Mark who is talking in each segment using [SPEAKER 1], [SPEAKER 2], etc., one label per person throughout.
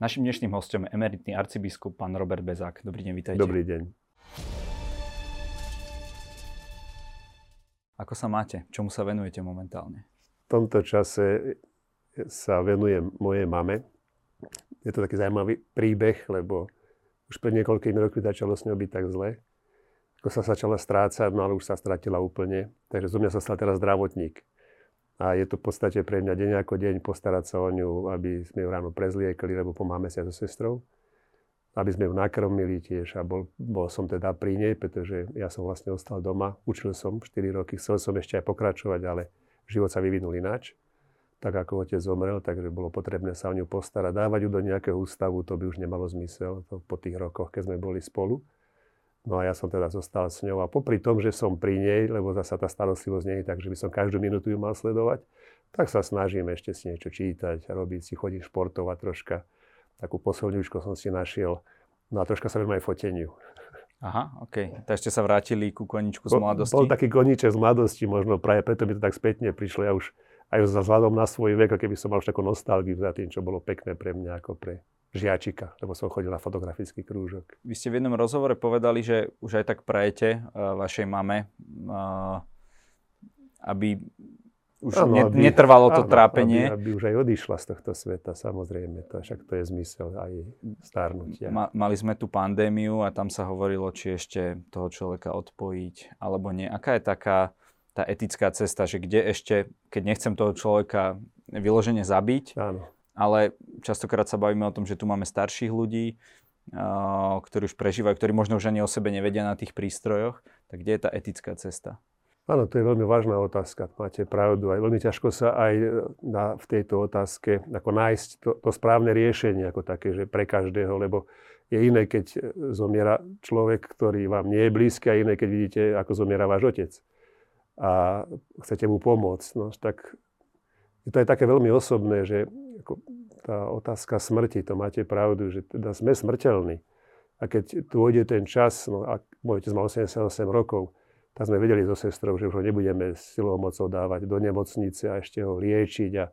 [SPEAKER 1] Našim dnešným hostom je emeritný arcibiskup pán Robert Bezák. Dobrý deň, vítajte.
[SPEAKER 2] Dobrý deň.
[SPEAKER 1] Ako sa máte? Čomu sa venujete momentálne?
[SPEAKER 2] V tomto čase sa venujem mojej mame. Je to taký zaujímavý príbeh, lebo už pred niekoľkými rokmi začalo s ňou byť tak zle. Ako sa začala strácať, no ale už sa stratila úplne. Takže zo mňa sa stal teraz zdravotník. A je to v podstate pre mňa deň ako deň postarať sa o ňu, aby sme ju ráno prezliekli, lebo pomáme sa so sestrou. Aby sme ju nakrmili tiež a bol, bol som teda pri nej, pretože ja som vlastne ostal doma. Učil som 4 roky, chcel som ešte aj pokračovať, ale život sa vyvinul ináč tak ako otec zomrel, takže bolo potrebné sa o ňu postarať. Dávať ju do nejakého ústavu, to by už nemalo zmysel to po tých rokoch, keď sme boli spolu. No a ja som teda zostal s ňou a popri tom, že som pri nej, lebo zasa tá starostlivosť nie je tak, že by som každú minútu ju mal sledovať, tak sa snažím ešte si niečo čítať, robiť si, chodiť športovať troška. Takú posilňučku som si našiel. No a troška sa venujem aj foteniu.
[SPEAKER 1] Aha, OK. Takže ste sa vrátili ku koničku z mladosti?
[SPEAKER 2] Bol, bol taký koníček z mladosti, možno práve preto mi to tak spätne prišlo. Ja už aj za vzhľadom na svoj vek, keby som mal už takú nostalgiu za tým, čo bolo pekné pre mňa ako pre žiačika, lebo som chodil na fotografický krúžok.
[SPEAKER 1] Vy ste v jednom rozhovore povedali, že už aj tak prajete uh, vašej mame, uh, aby už ano, ne, aby, netrvalo to áno, trápenie.
[SPEAKER 2] Aby, aby už aj odišla z tohto sveta, samozrejme. To, však to je zmysel aj stárnutia.
[SPEAKER 1] Ma, mali sme tu pandémiu a tam sa hovorilo, či ešte toho človeka odpojiť, alebo nie. Aká je taká tá etická cesta, že kde ešte, keď nechcem toho človeka vyložene zabiť,
[SPEAKER 2] Áno.
[SPEAKER 1] Ale častokrát sa bavíme o tom, že tu máme starších ľudí, ktorí už prežívajú, ktorí možno už ani o sebe nevedia na tých prístrojoch, tak kde je tá etická cesta?
[SPEAKER 2] Áno, to je veľmi vážna otázka, máte pravdu. Aj veľmi ťažko sa aj na, v tejto otázke ako nájsť to, to správne riešenie ako také, že pre každého, lebo je iné, keď zomiera človek, ktorý vám nie je blízky a iné, keď vidíte, ako zomiera váš otec a chcete mu pomôcť. No, tak to je také veľmi osobné, že tá otázka smrti, to máte pravdu, že teda sme smrteľní. A keď ide ten čas, no a môj otec mal 88 rokov, tak sme vedeli so sestrou, že už ho nebudeme silou mocou dávať do nemocnice a ešte ho liečiť a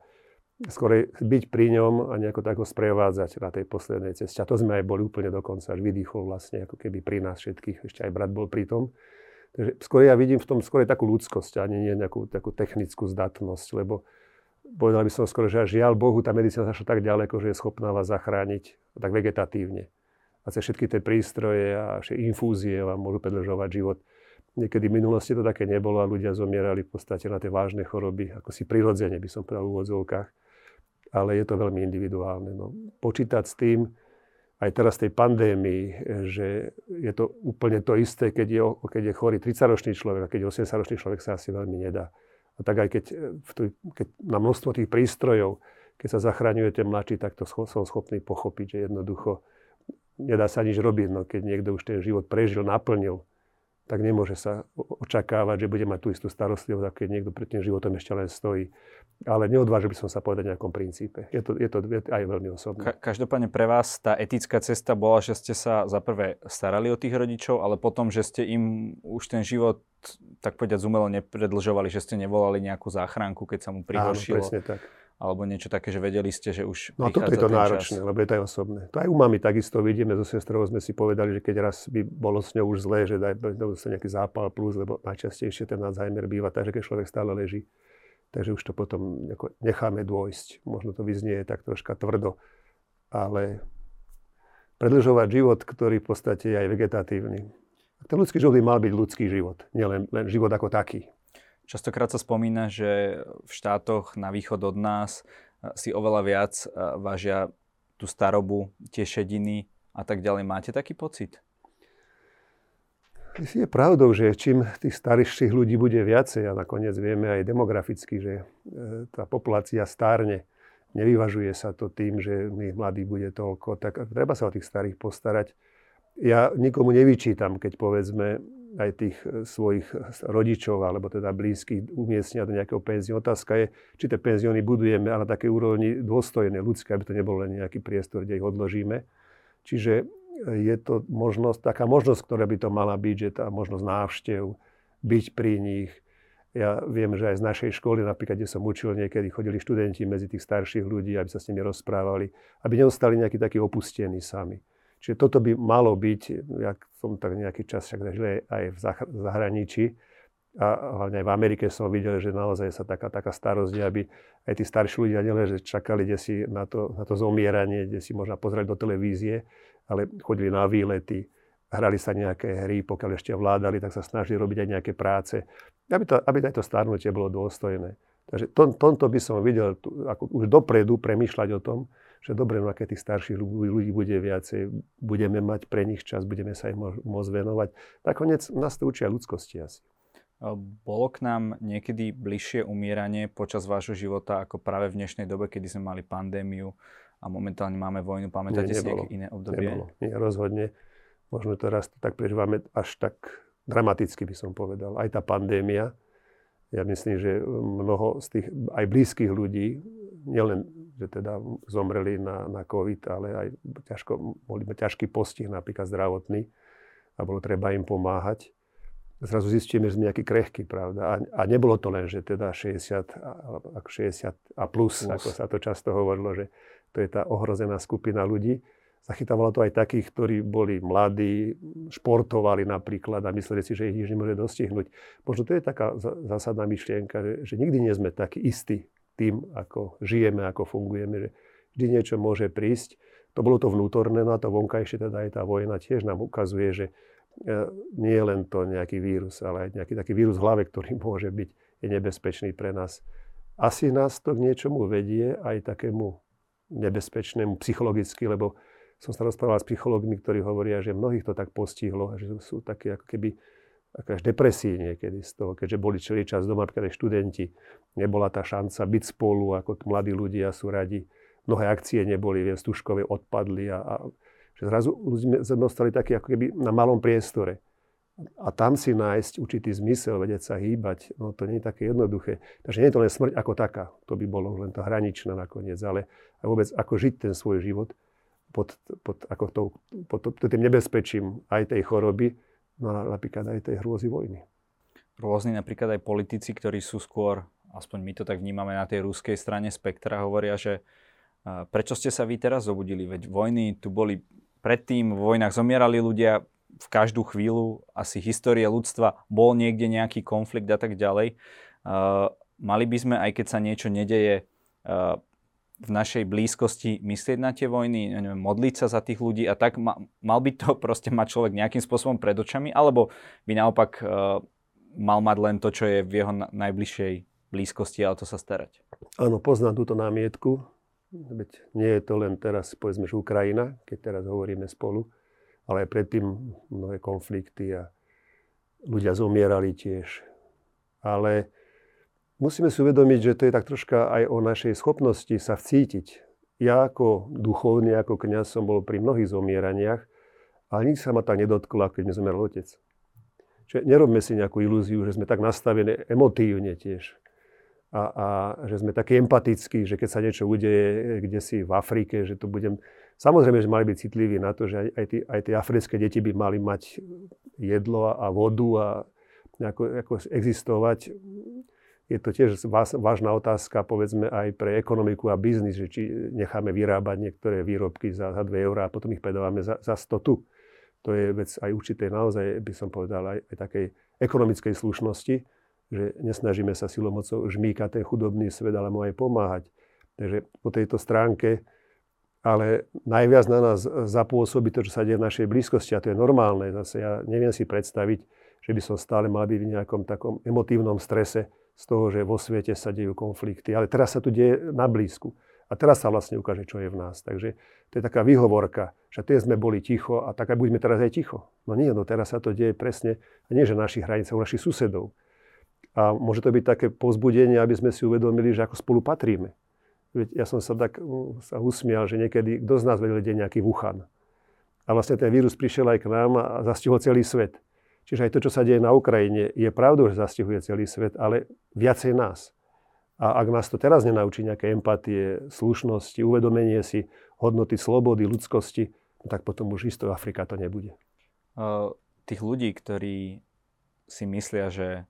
[SPEAKER 2] skôr byť pri ňom a nejako tak ho sprevádzať na tej poslednej ceste. A to sme aj boli úplne dokonca, až vydýchol vlastne, ako keby pri nás všetkých, ešte aj brat bol pri tom. Takže skôr ja vidím v tom skôr takú ľudskosť, ani nie nejakú takú technickú zdatnosť, lebo povedal by som skôr, že žiaľ Bohu, tá medicína zašla tak ďaleko, že je schopná vás zachrániť tak vegetatívne. A cez všetky tie prístroje a infúzie vám môžu predlžovať život. Niekedy v minulosti to také nebolo a ľudia zomierali v podstate na tie vážne choroby, ako si prirodzene by som povedal v úvodzovkách. Ale je to veľmi individuálne. No, počítať s tým, aj teraz tej pandémii, že je to úplne to isté, keď je, keď je chorý 30-ročný človek a keď je 80-ročný človek sa asi veľmi nedá. A tak aj keď, keď na množstvo tých prístrojov, keď sa zachraňujete mladší, tak to som schopný pochopiť, že jednoducho nedá sa nič robiť. No, keď niekto už ten život prežil, naplnil, tak nemôže sa očakávať, že bude mať tú istú starostlivosť, keď niekto pred tým životom ešte len stojí. Ale neodvážil by som sa povedať nejakom princípe. Je to, je to aj veľmi osobné.
[SPEAKER 1] Ka- každopádne pre vás tá etická cesta bola, že ste sa za prvé starali o tých rodičov, ale potom, že ste im už ten život tak povedať umelo nepredlžovali, že ste nevolali nejakú záchranku, keď sa mu prihoršilo.
[SPEAKER 2] Áno, presne tak
[SPEAKER 1] alebo niečo také, že vedeli ste, že už
[SPEAKER 2] No a toto je to náročné, čas. lebo je to aj osobné. To aj u mami takisto vidíme, so sestrou sme si povedali, že keď raz by bolo s ňou už zlé, že daj sa nejaký zápal plus, lebo najčastejšie ten Alzheimer býva tak, že keď človek stále leží. Takže už to potom necháme dôjsť. Možno to vyznie tak troška tvrdo, ale predlžovať život, ktorý v podstate je aj vegetatívny. Ten ľudský život by mal byť ľudský život, nielen len život ako taký.
[SPEAKER 1] Častokrát sa spomína, že v štátoch na východ od nás eh, si oveľa viac eh, vážia tú starobu, tie šediny a tak ďalej. Máte taký pocit?
[SPEAKER 2] Je pravdou, že čím tých starších ľudí bude viacej a nakoniec vieme aj demograficky, že eh, tá populácia stárne, nevyvažuje sa to tým, že my mladí bude toľko, tak treba sa o tých starých postarať. Ja nikomu nevyčítam, keď povedzme aj tých e, svojich rodičov alebo teda blízkych umiestnia do nejakého penziónu. Otázka je, či tie penzióny budujeme ale také úrovni dôstojné, ľudské, aby to nebolo len nejaký priestor, kde ich odložíme. Čiže e, je to možnosť, taká možnosť, ktorá by to mala byť, že tá možnosť návštev, byť pri nich, Ja viem, že aj z našej školy, napríklad, kde som učil, niekedy chodili študenti medzi tých starších ľudí, aby sa s nimi rozprávali, aby neostali nejakí takí opustení sami. Čiže toto by malo byť, ja som tak nejaký čas však zažil aj v zahraničí, a hlavne aj v Amerike som videl, že naozaj sa taká, taká starosť, aby aj tí starší ľudia nielen, že čakali kde si na to, na to zomieranie, kde si možno pozrieť do televízie, ale chodili na výlety, hrali sa nejaké hry, pokiaľ ešte vládali, tak sa snažili robiť aj nejaké práce, aby, to, aby aj to starnutie bolo dôstojné. Takže to, tomto by som videl, ako už dopredu premýšľať o tom, že dobre, no aké tých starších ľudí bude viacej, budeme mať pre nich čas, budeme sa im môcť venovať. Nakoniec nás to učia ľudskosti asi.
[SPEAKER 1] Bolo k nám niekedy bližšie umieranie počas vášho života ako práve v dnešnej dobe, kedy sme mali pandémiu a momentálne máme vojnu? Pamätáte Nie, si nejaké iné obdobie?
[SPEAKER 2] Nebolo. Nie, rozhodne. Možno teraz to tak prežívame až tak dramaticky by som povedal. Aj tá pandémia. Ja myslím, že mnoho z tých aj blízkych ľudí, nielen, že teda zomreli na, na COVID, ale aj ťažko, boli ťažký postih napríklad zdravotný a bolo treba im pomáhať zrazu zistíme, že sme nejaký krehký, pravda. A, a nebolo to len, že teda 60, a, 60 a plus, plus, ako sa to často hovorilo, že to je tá ohrozená skupina ľudí. Zachytávalo to aj takých, ktorí boli mladí, športovali napríklad a mysleli si, že ich nič nemôže dostihnúť. Možno to je taká zásadná myšlienka, že, že nikdy nie sme takí istí tým, ako žijeme, ako fungujeme, že vždy niečo môže prísť. To bolo to vnútorné, no a to vonkajšie, teda aj tá vojna tiež nám ukazuje, že E, nie je len to nejaký vírus, ale aj nejaký taký vírus v hlave, ktorý môže byť je nebezpečný pre nás. Asi nás to k niečomu vedie aj takému nebezpečnému psychologicky, lebo som sa rozprával s psychológmi, ktorí hovoria, že mnohých to tak postihlo, že sú také ako keby až depresie niekedy z toho, keďže boli celý čas doma, napríklad aj študenti. Nebola tá šanca byť spolu, ako mladí ľudia sú radi. Mnohé akcie neboli, viem, Stužkové odpadli a, a že zrazu sme ostali takí ako keby na malom priestore. A tam si nájsť určitý zmysel, vedieť sa hýbať, no to nie je také jednoduché. Takže nie je to len smrť ako taká, to by bolo len to hraničná nakoniec, ale aj vôbec ako žiť ten svoj život pod, pod, ako to, pod, pod tým nebezpečím aj tej choroby, no napríklad aj tej hrôzy vojny.
[SPEAKER 1] Rôzni napríklad aj politici, ktorí sú skôr, aspoň my to tak vnímame na tej ruskej strane spektra, hovoria, že prečo ste sa vy teraz zobudili? Veď vojny tu boli predtým v vojnách zomierali ľudia v každú chvíľu, asi histórie ľudstva, bol niekde nejaký konflikt a tak ďalej. Mali by sme, aj keď sa niečo nedeje v našej blízkosti, myslieť na tie vojny, neviem, modliť sa za tých ľudí a tak, ma, mal by to proste mať človek nejakým spôsobom pred očami, alebo by naopak uh, mal mať len to, čo je v jeho najbližšej blízkosti a o to sa starať?
[SPEAKER 2] Áno, poznám túto námietku. Veď nie je to len teraz, povedzme, že Ukrajina, keď teraz hovoríme spolu, ale aj predtým mnohé konflikty a ľudia zomierali tiež. Ale musíme si uvedomiť, že to je tak troška aj o našej schopnosti sa vcítiť. Ja ako duchovný, ako kniaz som bol pri mnohých zomieraniach, ale nikdy sa ma tak nedotklo, keď mi zomieral otec. Čiže nerobme si nejakú ilúziu, že sme tak nastavení emotívne tiež a, a že sme takí empatickí, že keď sa niečo udeje kde si v Afrike, že to budem... Samozrejme, že mali byť citliví na to, že aj, aj, tí, aj tie africké deti by mali mať jedlo a, a vodu a nejako, nejako existovať. Je to tiež vážna otázka, povedzme, aj pre ekonomiku a biznis, že či necháme vyrábať niektoré výrobky za, za 2 eurá a potom ich predávame za, za 100 tu. To je vec aj určitej naozaj, by som povedal, aj, aj takej ekonomickej slušnosti že nesnažíme sa silou mocou žmýkať ten chudobný svet, ale mu aj pomáhať. Takže po tejto stránke, ale najviac na nás zapôsobí to, čo sa deje v našej blízkosti a to je normálne. Zase ja neviem si predstaviť, že by som stále mal byť v nejakom takom emotívnom strese z toho, že vo svete sa dejú konflikty. Ale teraz sa tu deje na blízku. A teraz sa vlastne ukáže, čo je v nás. Takže to je taká výhovorka, že tie sme boli ticho a tak aj buďme teraz aj ticho. No nie, no teraz sa to deje presne, a nie že našich hranicách, u našich susedov. A môže to byť také povzbudenie, aby sme si uvedomili, že ako spolu patríme. Veď ja som sa tak sa usmial, že niekedy, kto z nás vedel, kde nejaký Wuhan. A vlastne ten vírus prišiel aj k nám a zastihol celý svet. Čiže aj to, čo sa deje na Ukrajine, je pravdou, že zastihuje celý svet, ale viacej nás. A ak nás to teraz nenaučí nejaké empatie, slušnosti, uvedomenie si hodnoty slobody, ľudskosti, tak potom už isto Afrika to nebude.
[SPEAKER 1] Tých ľudí, ktorí si myslia, že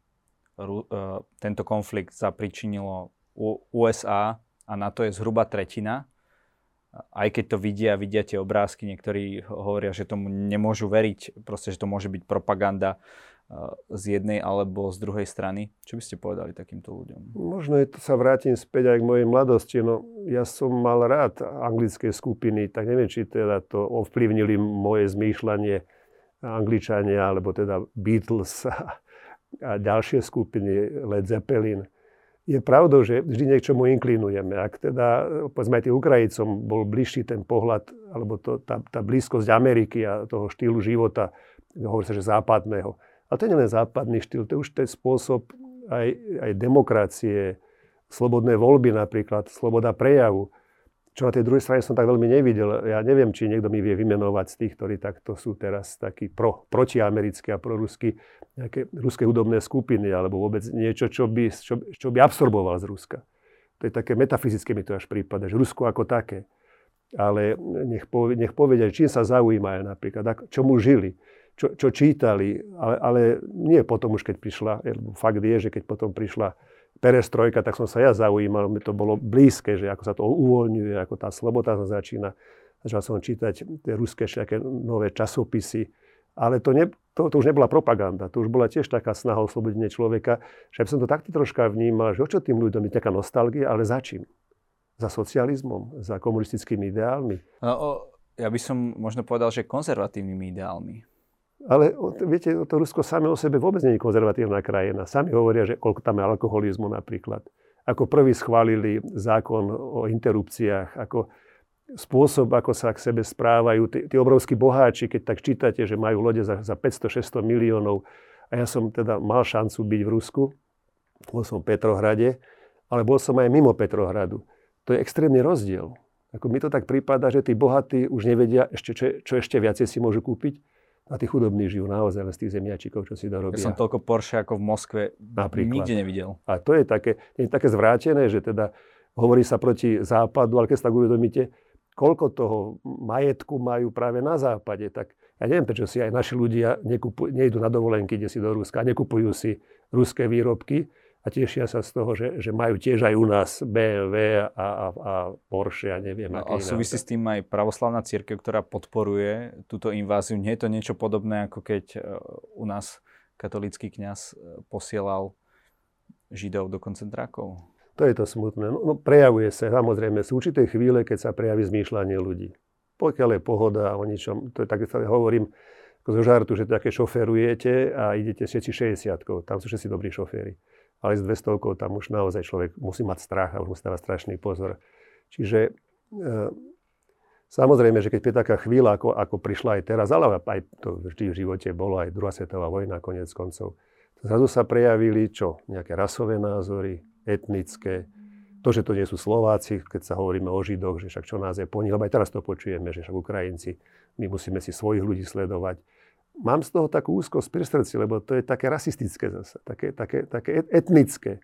[SPEAKER 1] tento konflikt zapričinilo USA a na to je zhruba tretina. Aj keď to vidia, vidia tie obrázky, niektorí hovoria, že tomu nemôžu veriť, proste, že to môže byť propaganda z jednej alebo z druhej strany. Čo by ste povedali takýmto ľuďom?
[SPEAKER 2] Možno je to, sa vrátim späť aj k mojej mladosti. No, ja som mal rád anglické skupiny, tak neviem, či teda to ovplyvnili moje zmýšľanie Angličania, alebo teda Beatles a, a ďalšie skupiny, Led Zeppelin. Je pravdou, že vždy niečomu inklinujeme. Ak teda, povedzme aj tým Ukrajincom bol bližší ten pohľad, alebo to, tá, tá blízkosť Ameriky a toho štýlu života, hovorí sa, že západného, ale to nie len západný štýl, to je už ten spôsob aj, aj demokracie, slobodné voľby napríklad, sloboda prejavu. Čo na tej druhej strane som tak veľmi nevidel. Ja neviem, či niekto mi vie vymenovať z tých, ktorí takto sú teraz takí pro, protiamerické a proruskí, nejaké ruské hudobné skupiny, alebo vôbec niečo, čo by, čo, čo by absorboval z Ruska. To je také metafyzické mi to až prípada, že Rusko ako také. Ale nech, povie, nech povedia, čím sa zaujímajú napríklad, čomu žili čo, čo čítali, ale, ale nie potom už, keď prišla, fakt je, že keď potom prišla perestrojka, tak som sa ja zaujímal, mi to bolo blízke, že ako sa to uvoľňuje, ako tá sloboda sa začína. Začal som čítať tie ruské všaké nové časopisy, ale to, ne, to, to už nebola propaganda, to už bola tiež taká snaha oslobodenie človeka, že by som to takto troška vnímal, že o čo tým ľuďom je taká nostalgia, ale za čím? Za socializmom, za komunistickými ideálmi?
[SPEAKER 1] No, o, ja by som možno povedal, že konzervatívnymi ideálmi.
[SPEAKER 2] Ale viete, to Rusko same o sebe vôbec nie je konzervatívna krajina. Sami hovoria, že koľko tam je alkoholizmu napríklad. Ako prvý schválili zákon o interrupciách, ako spôsob, ako sa k sebe správajú. Tí, tí obrovskí boháči, keď tak čítate, že majú lode za, za 500-600 miliónov. A ja som teda mal šancu byť v Rusku. Bol som v Petrohrade, ale bol som aj mimo Petrohradu. To je extrémny rozdiel. Ako mi to tak prípada, že tí bohatí už nevedia, ešte, čo, čo ešte viacej si môžu kúpiť a tí chudobní žijú naozaj len z tých zemiačikov, čo si dorobia.
[SPEAKER 1] Ja som toľko Porsche ako v Moskve Napríklad. nikde nevidel.
[SPEAKER 2] A to je také, je také zvrátené, že teda hovorí sa proti západu, ale keď sa tak uvedomíte, koľko toho majetku majú práve na západe, tak ja neviem, prečo si aj naši ľudia nekupujú, nejdu na dovolenky, kde si do Ruska, nekupujú si ruské výrobky, a tešia sa z toho, že, že majú tiež aj u nás BMW a, a, a Porsche a neviem.
[SPEAKER 1] No, ale súvisí s tým aj pravoslavná církev, ktorá podporuje túto inváziu. Nie je to niečo podobné, ako keď e, u nás katolícky kňaz e, posielal Židov do koncentrákov?
[SPEAKER 2] To je to smutné. No, no prejavuje sa, samozrejme, sú určité chvíle, keď sa prejaví zmýšľanie ľudí. Pokiaľ je pohoda o ničom, to je tak, hovorím zo žartu, že také šoferujete a idete všetci 60 tam sú všetci dobrí šoféry ale s 200 tam už naozaj človek musí mať strach a už musí dávať strašný pozor. Čiže e, samozrejme, že keď je taká chvíľa, ako, ako prišla aj teraz, ale aj to vždy v živote bolo, aj druhá svetová vojna, konec koncov, zrazu sa prejavili čo? Nejaké rasové názory, etnické, to, že to nie sú Slováci, keď sa hovoríme o Židoch, že však čo nás je po nich, lebo aj teraz to počujeme, že však Ukrajinci, my musíme si svojich ľudí sledovať mám z toho takú úzkosť pri srdci, lebo to je také rasistické zase, také, také, také etnické,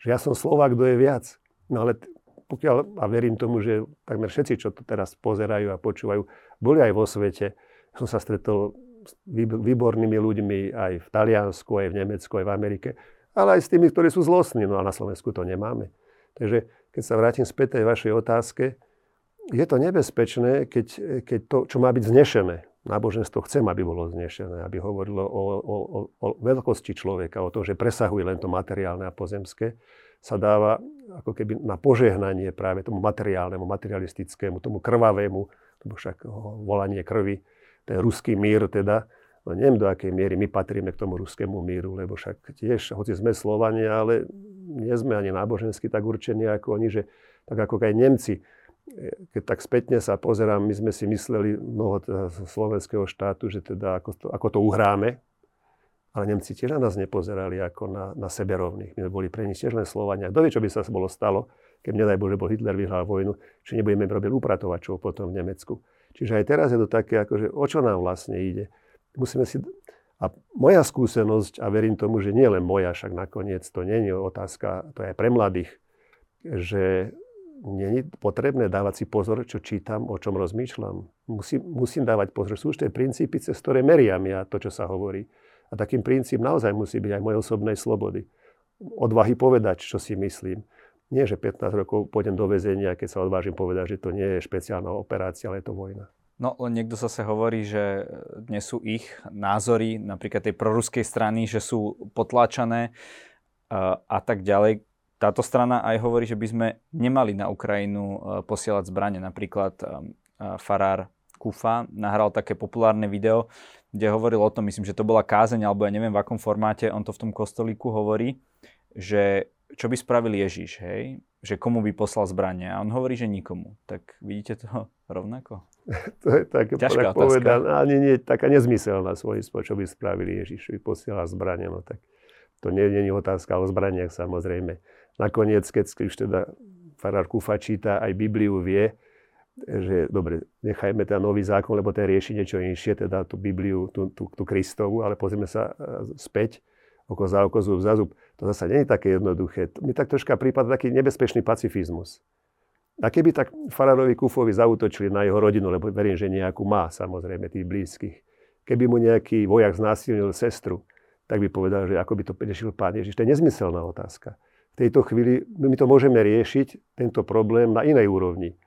[SPEAKER 2] že ja som Slovák, kto je viac. No ale pokiaľ, a verím tomu, že takmer všetci, čo to teraz pozerajú a počúvajú, boli aj vo svete. Som sa stretol s výbornými ľuďmi aj v Taliansku, aj v Nemecku, aj v Amerike, ale aj s tými, ktorí sú zlostní. No a na Slovensku to nemáme. Takže keď sa vrátim späť tej vašej otázke, je to nebezpečné, keď, keď to, čo má byť znešené, náboženstvo chcem, aby bolo znešené, aby hovorilo o, o, o, veľkosti človeka, o tom, že presahuje len to materiálne a pozemské, sa dáva ako keby na požehnanie práve tomu materiálnemu, materialistickému, tomu krvavému, lebo však volanie krvi, ten ruský mír teda, no neviem do akej miery my patríme k tomu ruskému míru, lebo však tiež, hoci sme Slovania, ale nie sme ani nábožensky tak určení ako oni, že tak ako aj Nemci, keď tak spätne sa pozerám, my sme si mysleli mnoho teda slovenského štátu, že teda ako to, ako to uhráme, ale Nemci tiež na nás nepozerali ako na, na seberovných. My boli pre nich tiež len Slovania. Kto vie, čo by sa bolo stalo, keď nedaj Bože bol Hitler vyhral vojnu, či nebudeme robiť upratovačov potom v Nemecku. Čiže aj teraz je to také, akože o čo nám vlastne ide. Musíme si... A moja skúsenosť, a verím tomu, že nie len moja, však nakoniec to nie je otázka, to je aj pre mladých, že je potrebné dávať si pozor, čo čítam, o čom rozmýšľam. Musím, musím dávať pozor. Sú už tie princípy, cez ktoré meriam ja to, čo sa hovorí. A takým princíp naozaj musí byť aj mojej osobnej slobody. odvahy povedať, čo si myslím. Nie, že 15 rokov pôjdem do väzenia, keď sa odvážim povedať, že to nie je špeciálna operácia, ale je to vojna.
[SPEAKER 1] No, len niekto zase hovorí, že dnes sú ich názory, napríklad tej proruskej strany, že sú potláčané a tak ďalej. Táto strana aj hovorí, že by sme nemali na Ukrajinu posielať zbranie. Napríklad Farár Kufa nahral také populárne video, kde hovoril o tom, myslím, že to bola kázeň, alebo ja neviem v akom formáte, on to v tom kostolíku hovorí, že čo by spravil Ježiš, hej? Že komu by poslal zbranie. A on hovorí, že nikomu. Tak vidíte to rovnako?
[SPEAKER 2] to je tak, Ťažká tak povedané, ani nie, taká nezmyselná svojím spôsobom, čo by spravili Ježiš, by posielal zbranie. No tak to nie, nie je otázka o zbraniach samozrejme. Nakoniec, keď už teda farár Kufa číta aj Bibliu, vie, že dobre, nechajme ten nový zákon, lebo ten rieši niečo inšie, teda tú Bibliu, tú, tú, tú Kristovu, ale pozrieme sa e, späť, oko za oko, zub za zub. To zase nie je také jednoduché. Mi tak troška prípada taký nebezpečný pacifizmus. A keby tak farárovi Kufovi zautočili na jeho rodinu, lebo verím, že nejakú má samozrejme tých blízkych. Keby mu nejaký vojak znásilnil sestru, tak by povedal, že ako by to riešil pán Ježiš. To je nezmyselná otázka. V tejto chvíli my to môžeme riešiť, tento problém, na inej úrovni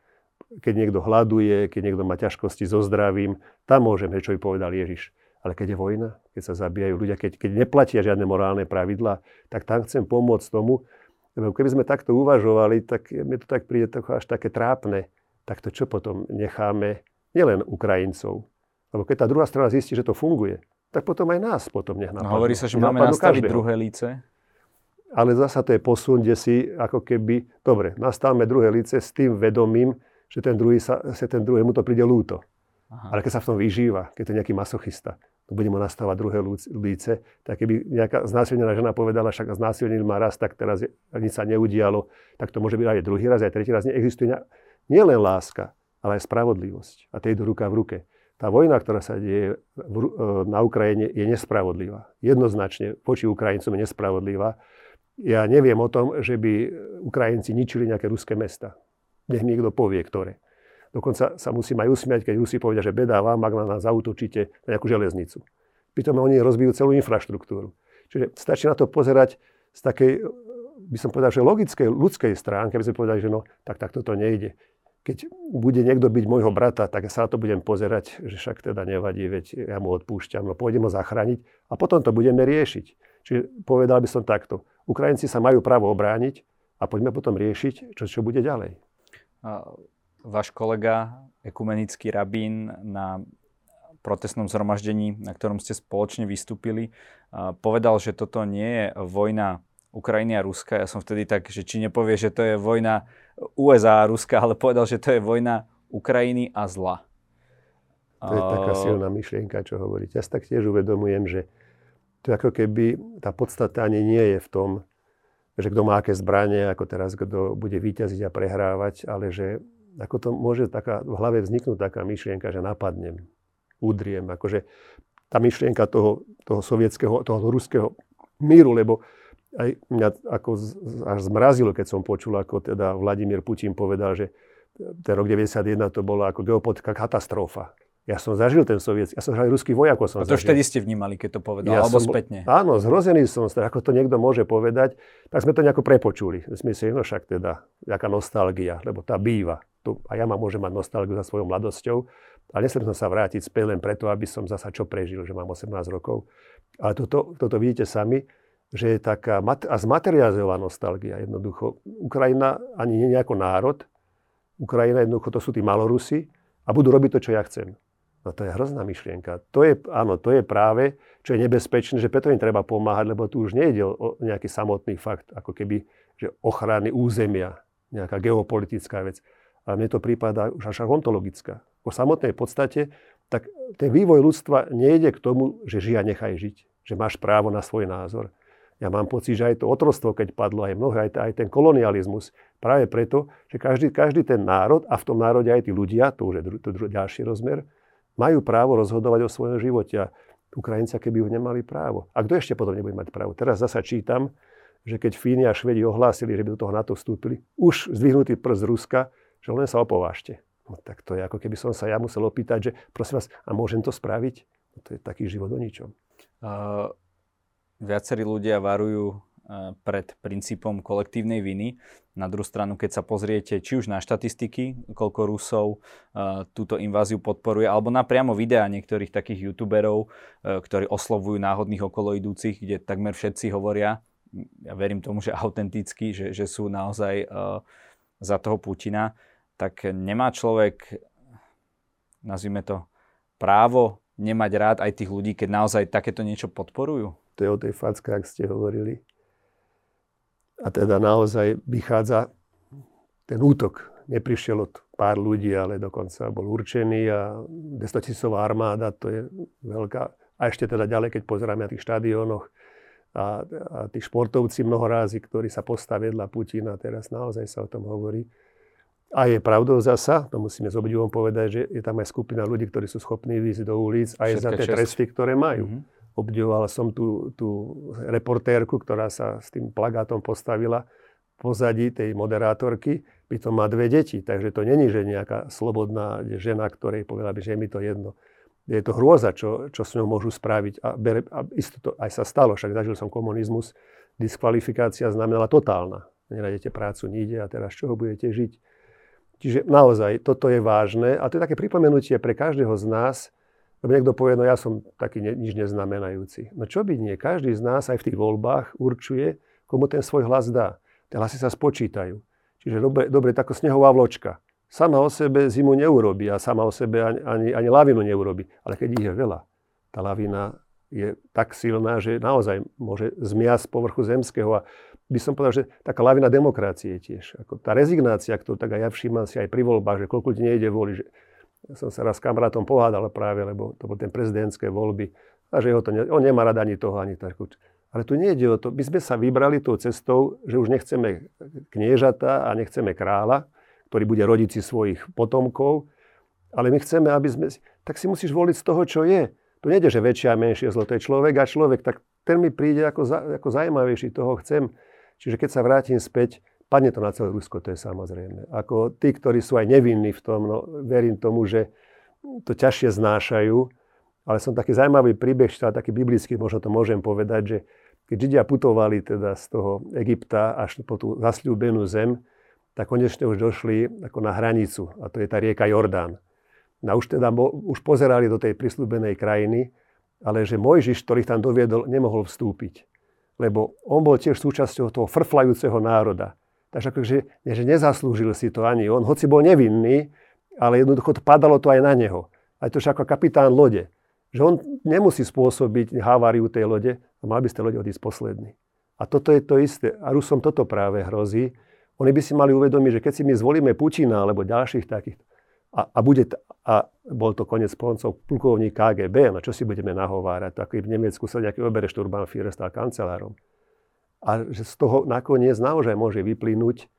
[SPEAKER 2] keď niekto hľaduje, keď niekto má ťažkosti so zdravím, tam môžeme, čo by povedal Ježiš. Ale keď je vojna, keď sa zabíjajú ľudia, keď, keď neplatia žiadne morálne pravidlá, tak tam chcem pomôcť tomu, lebo keby sme takto uvažovali, tak mi to tak príde až také trápne. Tak to čo potom necháme nielen Ukrajincov? Lebo keď tá druhá strana zistí, že to funguje, tak potom aj nás potom nech napadnú.
[SPEAKER 1] No, hovorí sa, že máme nastaviť každého. druhé líce.
[SPEAKER 2] Ale zasa to je posun, kde si ako keby, dobre, nastavme druhé líce s tým vedomím, že ten, druhý sa, sa ten druhému to príde lúto. Aha. Ale keď sa v tom vyžíva, keď to je nejaký masochista, to bude mu nastávať druhé líce, tak keby nejaká znásilnená žena povedala, však znásilnený ma raz, tak teraz nič sa neudialo, tak to môže byť aj druhý raz, aj tretí raz. Neexistuje nielen láska, ale aj spravodlivosť. A to idú ruka v ruke. Tá vojna, ktorá sa deje e, na Ukrajine, je nespravodlivá. Jednoznačne voči Ukrajincom je nespravodlivá. Ja neviem o tom, že by Ukrajinci ničili nejaké ruské mesta. Nech niekto povie, ktoré. Dokonca sa musím aj usmiať, keď Rusi povedia, že beda vám, ak na nás zautočíte na nejakú železnicu. Pritom oni rozbijú celú infraštruktúru. Čiže stačí na to pozerať z takej, by som povedal, že logickej, ľudskej stránky, aby sme povedali, že no, tak takto to nejde. Keď bude niekto byť môjho brata, tak sa na to budem pozerať, že však teda nevadí, veď ja mu odpúšťam, no pôjdem ho zachrániť a potom to budeme riešiť. Čiže povedal by som takto. Ukrajinci sa majú právo obrániť a poďme potom riešiť, čo, čo bude ďalej
[SPEAKER 1] váš kolega, ekumenický rabín na protestnom zhromaždení, na ktorom ste spoločne vystúpili, povedal, že toto nie je vojna Ukrajiny a Ruska. Ja som vtedy tak, že či nepovie, že to je vojna USA a Ruska, ale povedal, že to je vojna Ukrajiny a zla.
[SPEAKER 2] To je taká silná myšlienka, čo hovoríte. Ja si tak tiež uvedomujem, že to ako keby tá podstata ani nie je v tom, že kto má aké zbranie, ako teraz kto bude vyťaziť a prehrávať, ale že ako to môže taká, v hlave vzniknúť taká myšlienka, že napadnem, udriem. Akože tá myšlienka toho, toho sovietského, toho ruského míru, lebo aj mňa ako až zmrazilo, keď som počul, ako teda Vladimír Putin povedal, že ten rok 91 to bola ako geopolitická katastrofa. Ja som zažil ten soviet, ja som zažil ruský vojakov som
[SPEAKER 1] A to vtedy ste vnímali, keď to povedal, ja alebo som, spätne.
[SPEAKER 2] Áno, zhrozený som, ako to niekto môže povedať, tak sme to nejako prepočuli. Sme si, no však teda, jaká nostalgia, lebo tá býva. Tu, a ja ma môžem mať nostalgiu za svojou mladosťou, ale nesem som sa vrátiť späť len preto, aby som zasa čo prežil, že mám 18 rokov. Ale toto, toto vidíte sami, že je taká a zmaterializovaná nostalgia. Jednoducho, Ukrajina ani nie je ako národ, Ukrajina jednoducho to sú tí malorusi a budú robiť to, čo ja chcem. No to je hrozná myšlienka. To je, áno, to je práve, čo je nebezpečné, že preto im treba pomáhať, lebo tu už nejde o nejaký samotný fakt, ako keby že ochrany územia, nejaká geopolitická vec. Ale mne to prípada už až ontologická. Po samotnej podstate, tak ten vývoj ľudstva nejde k tomu, že žia nechaj žiť, že máš právo na svoj názor. Ja mám pocit, že aj to otrostvo, keď padlo, aj mnohé, aj, aj ten kolonializmus, práve preto, že každý, každý ten národ, a v tom národe aj tí ľudia, to už je dru, to ďalší rozmer, majú právo rozhodovať o svojom živote. A Ukrajinci, keby už nemali právo. A kto ešte potom nebude mať právo? Teraz zasa čítam, že keď Fíni a Švedi ohlásili, že by do toho NATO vstúpili, už zdvihnutý prst Ruska, že len sa opovážte. No, tak to je ako keby som sa ja musel opýtať, že prosím vás, a môžem to spraviť? No, to je taký život o ničom. Uh,
[SPEAKER 1] viacerí ľudia varujú pred princípom kolektívnej viny. Na druhú stranu, keď sa pozriete či už na štatistiky, koľko Rusov túto inváziu podporuje, alebo na priamo videá niektorých takých youtuberov, ktorí oslovujú náhodných okoloidúcich, kde takmer všetci hovoria, ja verím tomu, že autenticky, že, že sú naozaj za toho Putina, tak nemá človek, nazvime to, právo nemať rád aj tých ľudí, keď naozaj takéto niečo podporujú?
[SPEAKER 2] To je o tej facke, ak ste hovorili. A teda naozaj vychádza ten útok. Neprišiel od pár ľudí, ale dokonca bol určený a 200 tisícová armáda, to je veľká. A ešte teda ďalej, keď pozeráme na tých štadiónoch a, a tí športovci mnohorázy, ktorí sa postavia vedľa Putina, teraz naozaj sa o tom hovorí. A je pravdou zasa, to musíme s obdivom povedať, že je tam aj skupina ľudí, ktorí sú schopní výjsť do ulic aj Všetka za tie čest. tresty, ktoré majú. Mm-hmm. Obdivoval som tú, tú reportérku, ktorá sa s tým plagátom postavila pozadí tej moderátorky, by to má dve deti, takže to není, že nejaká slobodná žena, ktorej povedala by, že je mi to jedno. Je to hrôza, čo, čo s ňou môžu spraviť. A, bere, a isto to aj sa stalo, však zažil som komunizmus. Diskvalifikácia znamenala totálna. Nenájdete prácu nikde a teraz čoho budete žiť? Čiže naozaj toto je vážne a to je také pripomenutie pre každého z nás, lebo niekto povie, no ja som taký ne, nič neznamenajúci. No čo by nie, každý z nás aj v tých voľbách určuje, komu ten svoj hlas dá. Tie hlasy sa spočítajú. Čiže dobre, dobre tako snehová vločka. Sama o sebe zimu neurobi a sama o sebe ani, ani, ani lavinu neurobi. Ale keď ich je veľa, tá lavina je tak silná, že naozaj môže zmiasť povrchu zemského a by som povedal, že taká lavina demokracie tiež. Ako tá rezignácia, ktorú tak aj ja všímam si aj pri voľbách, že koľko ľudí nejde voliť. Že ja som sa raz s kamarátom pohádal práve, lebo to boli ten prezidentské voľby a že to ne, on nemá rada ani toho, ani takú. Ale tu nejde o to. My sme sa vybrali tou cestou, že už nechceme kniežata a nechceme kráľa, ktorý bude rodiť si svojich potomkov, ale my chceme, aby sme... Tak si musíš voliť z toho, čo je. Tu nejde, že väčšie a menšie zlo. To je človek a človek. Tak ten mi príde ako, za, ako zaujímavejší. Toho chcem. Čiže keď sa vrátim späť, padne to na celé Rusko, to je samozrejme. Ako tí, ktorí sú aj nevinní v tom, no, verím tomu, že to ťažšie znášajú. Ale som taký zaujímavý príbeh, čítal taký biblický, možno to môžem povedať, že keď Židia putovali teda z toho Egypta až po tú zasľúbenú zem, tak konečne už došli ako na hranicu, a to je tá rieka Jordán. A už teda už pozerali do tej prislúbenej krajiny, ale že Mojžiš, ktorý tam doviedol, nemohol vstúpiť lebo on bol tiež súčasťou toho frflajúceho národa. Takže akože, že nezaslúžil si to ani on, hoci bol nevinný, ale jednoducho to padalo to aj na neho. Aj to ako kapitán lode. Že on nemusí spôsobiť haváriu tej lode a mal by tej lode odísť posledný. A toto je to isté. A Rusom toto práve hrozí. Oni by si mali uvedomiť, že keď si my zvolíme Putina alebo ďalších takých, a, a, bude, a bol to konec poncov plukovník KGB, no čo si budeme nahovárať, tak v Nemecku sa nejaký Obersturmbannführer stal kancelárom. A že z toho nakoniec naozaj môže vyplynúť,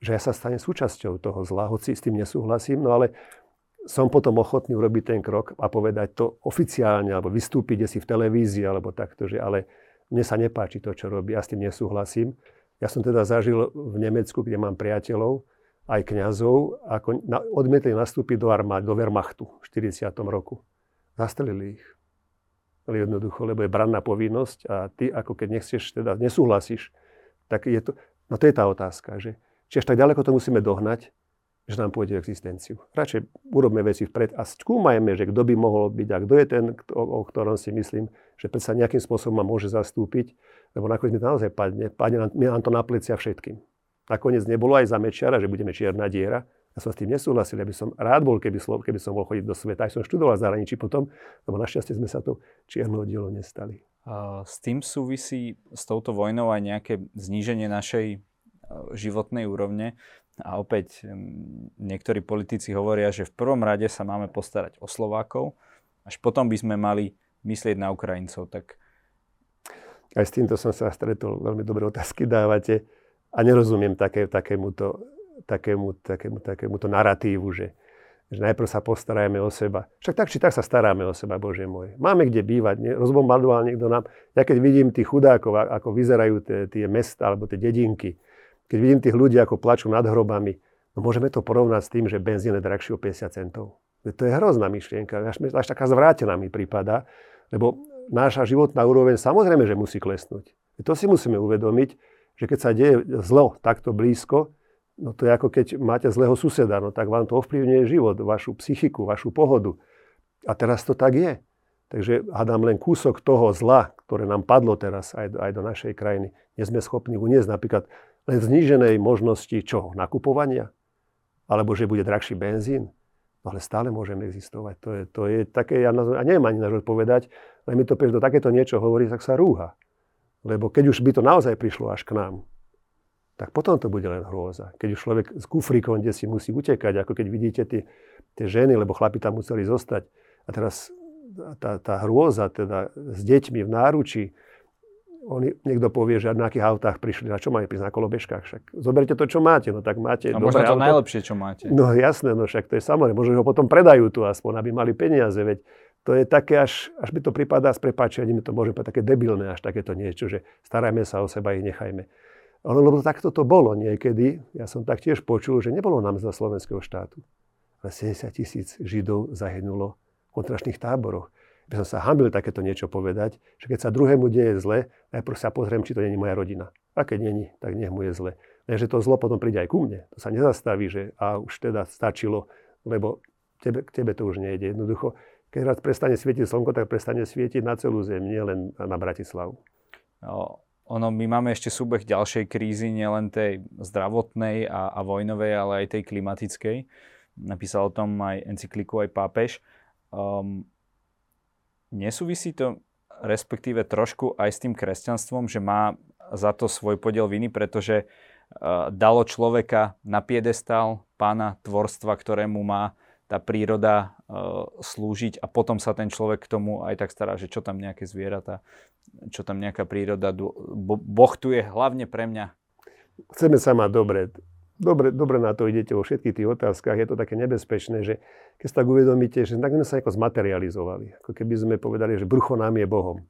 [SPEAKER 2] že ja sa stane súčasťou toho zla, hoci s tým nesúhlasím, no ale som potom ochotný urobiť ten krok a povedať to oficiálne, alebo vystúpiť si v televízii, alebo takto, že ale mne sa nepáči to, čo robí, ja s tým nesúhlasím. Ja som teda zažil v Nemecku, kde mám priateľov, aj kňazov, ako odmietli nastúpiť do armády, do Wehrmachtu v 40. roku. Zastrelili ich. Ale jednoducho, lebo je branná povinnosť a ty, ako keď nechceš, teda nesúhlasíš, tak je to, no to je tá otázka, že či až tak ďaleko to musíme dohnať, že nám pôjde existenciu. Radšej urobme veci vpred a skúmajme, že kto by mohol byť a kto je ten, o, o ktorom si myslím, že predsa nejakým spôsobom ma môže zastúpiť, lebo nakoniec mi to naozaj padne, padne nám, nám to na plecia všetkým. Nakoniec nebolo aj za Mečiara, že budeme čierna diera. Ja som s tým nesúhlasil, aby som rád bol, keby, som, keby som bol chodiť do sveta. Aj som študoval v zahraničí potom, lebo našťastie sme sa to čiernou dielo nestali.
[SPEAKER 1] S tým súvisí s touto vojnou aj nejaké zníženie našej e, životnej úrovne. A opäť niektorí politici hovoria, že v prvom rade sa máme postarať o Slovákov, až potom by sme mali myslieť na Ukrajincov. Tak...
[SPEAKER 2] Aj s týmto som sa stretol, veľmi dobré otázky dávate a nerozumiem také, takémuto, takému, takému, takémuto narratívu, že, že najprv sa postarajme o seba. Však tak či tak sa staráme o seba, Bože môj. Máme kde bývať, ne? rozbombardoval niekto nám. Ja keď vidím tých chudákov, ako vyzerajú tie mesta alebo tie dedinky, keď vidím tých ľudí, ako plačú nad hrobami, no môžeme to porovnať s tým, že benzín je drahší o 50 centov. To je hrozná myšlienka, až, až taká zvrátená mi prípada, lebo náša životná úroveň samozrejme, že musí klesnúť. To si musíme uvedomiť, že keď sa deje zlo takto blízko, no to je ako keď máte zlého suseda, no tak vám to ovplyvňuje život, vašu psychiku, vašu pohodu. A teraz to tak je. Takže hádam len kúsok toho zla, ktoré nám padlo teraz aj aj do našej krajiny, nie sme schopní uniesť napríklad len zníženej možnosti čoho? Nakupovania? Alebo že bude drahší benzín? No ale stále môžeme existovať. To je, to je také, ja, a neviem ani náš odpovedať, len mi to do takéto niečo hovorí, tak sa rúha. Lebo keď už by to naozaj prišlo až k nám, tak potom to bude len hrôza. Keď už človek s kufríkom, kde si musí utekať, ako keď vidíte tie, tie ženy, lebo chlapi tam museli zostať. A teraz tá, tá hrôza teda s deťmi v náručí, oni, niekto povie, že na akých autách prišli, na čo majú prísť na kolobežkách. Však zoberte to, čo máte, no tak máte
[SPEAKER 1] A možno to auto. najlepšie, čo máte.
[SPEAKER 2] No jasné, no však to je samozrejme. Možno ho potom predajú tu aspoň, aby mali peniaze, veď to je také, až, až mi to pripadá s prepáčením, to môže byť také debilné, až takéto niečo, že starajme sa o seba, ich nechajme. Ale lebo takto to bolo niekedy, ja som tak tiež počul, že nebolo nám za slovenského štátu. Ale 70 tisíc Židov zahynulo v kontračných táboroch by som sa hambil takéto niečo povedať, že keď sa druhému deje zle, najprv sa pozriem, či to není moja rodina. A keď není, tak nech mu je zle. že to zlo potom príde aj ku mne. To sa nezastaví, že a už teda stačilo, lebo tebe, k tebe to už nejde. Jednoducho, keď raz prestane svietiť slnko, tak prestane svietiť na celú zem, nielen na Bratislavu.
[SPEAKER 1] No, ono, my máme ešte súbeh ďalšej krízy, nielen tej zdravotnej a, a vojnovej, ale aj tej klimatickej. Napísal o tom aj encykliku, aj pápež. Um, nesúvisí to respektíve trošku aj s tým kresťanstvom, že má za to svoj podiel viny, pretože uh, dalo človeka na piedestal pána tvorstva, ktorému má tá príroda slúžiť a potom sa ten človek k tomu aj tak stará, že čo tam nejaké zvieratá, čo tam nejaká príroda, boh tu je hlavne pre mňa.
[SPEAKER 2] Chceme sa mať dobre dobre, dobre na to idete vo všetkých tých otázkach. Je to také nebezpečné, že keď sa tak uvedomíte, že tak sme sa ako zmaterializovali. Ako keby sme povedali, že brucho nám je Bohom.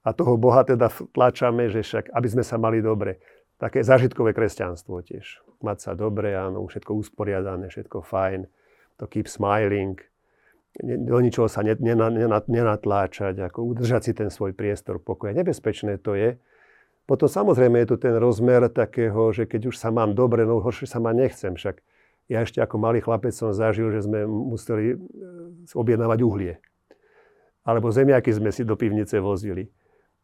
[SPEAKER 2] A toho Boha teda tlačame, že však, aby sme sa mali dobre. Také zážitkové kresťanstvo tiež. Mať sa dobre, áno, všetko usporiadané, všetko fajn. To keep smiling. Do ničoho sa nenatláčať, ako udržať si ten svoj priestor pokoja. Nebezpečné to je, potom samozrejme je tu ten rozmer takého, že keď už sa mám dobre, no horšie sa ma nechcem. Však ja ešte ako malý chlapec som zažil, že sme museli e, objednávať uhlie. Alebo zemiaky sme si do pivnice vozili.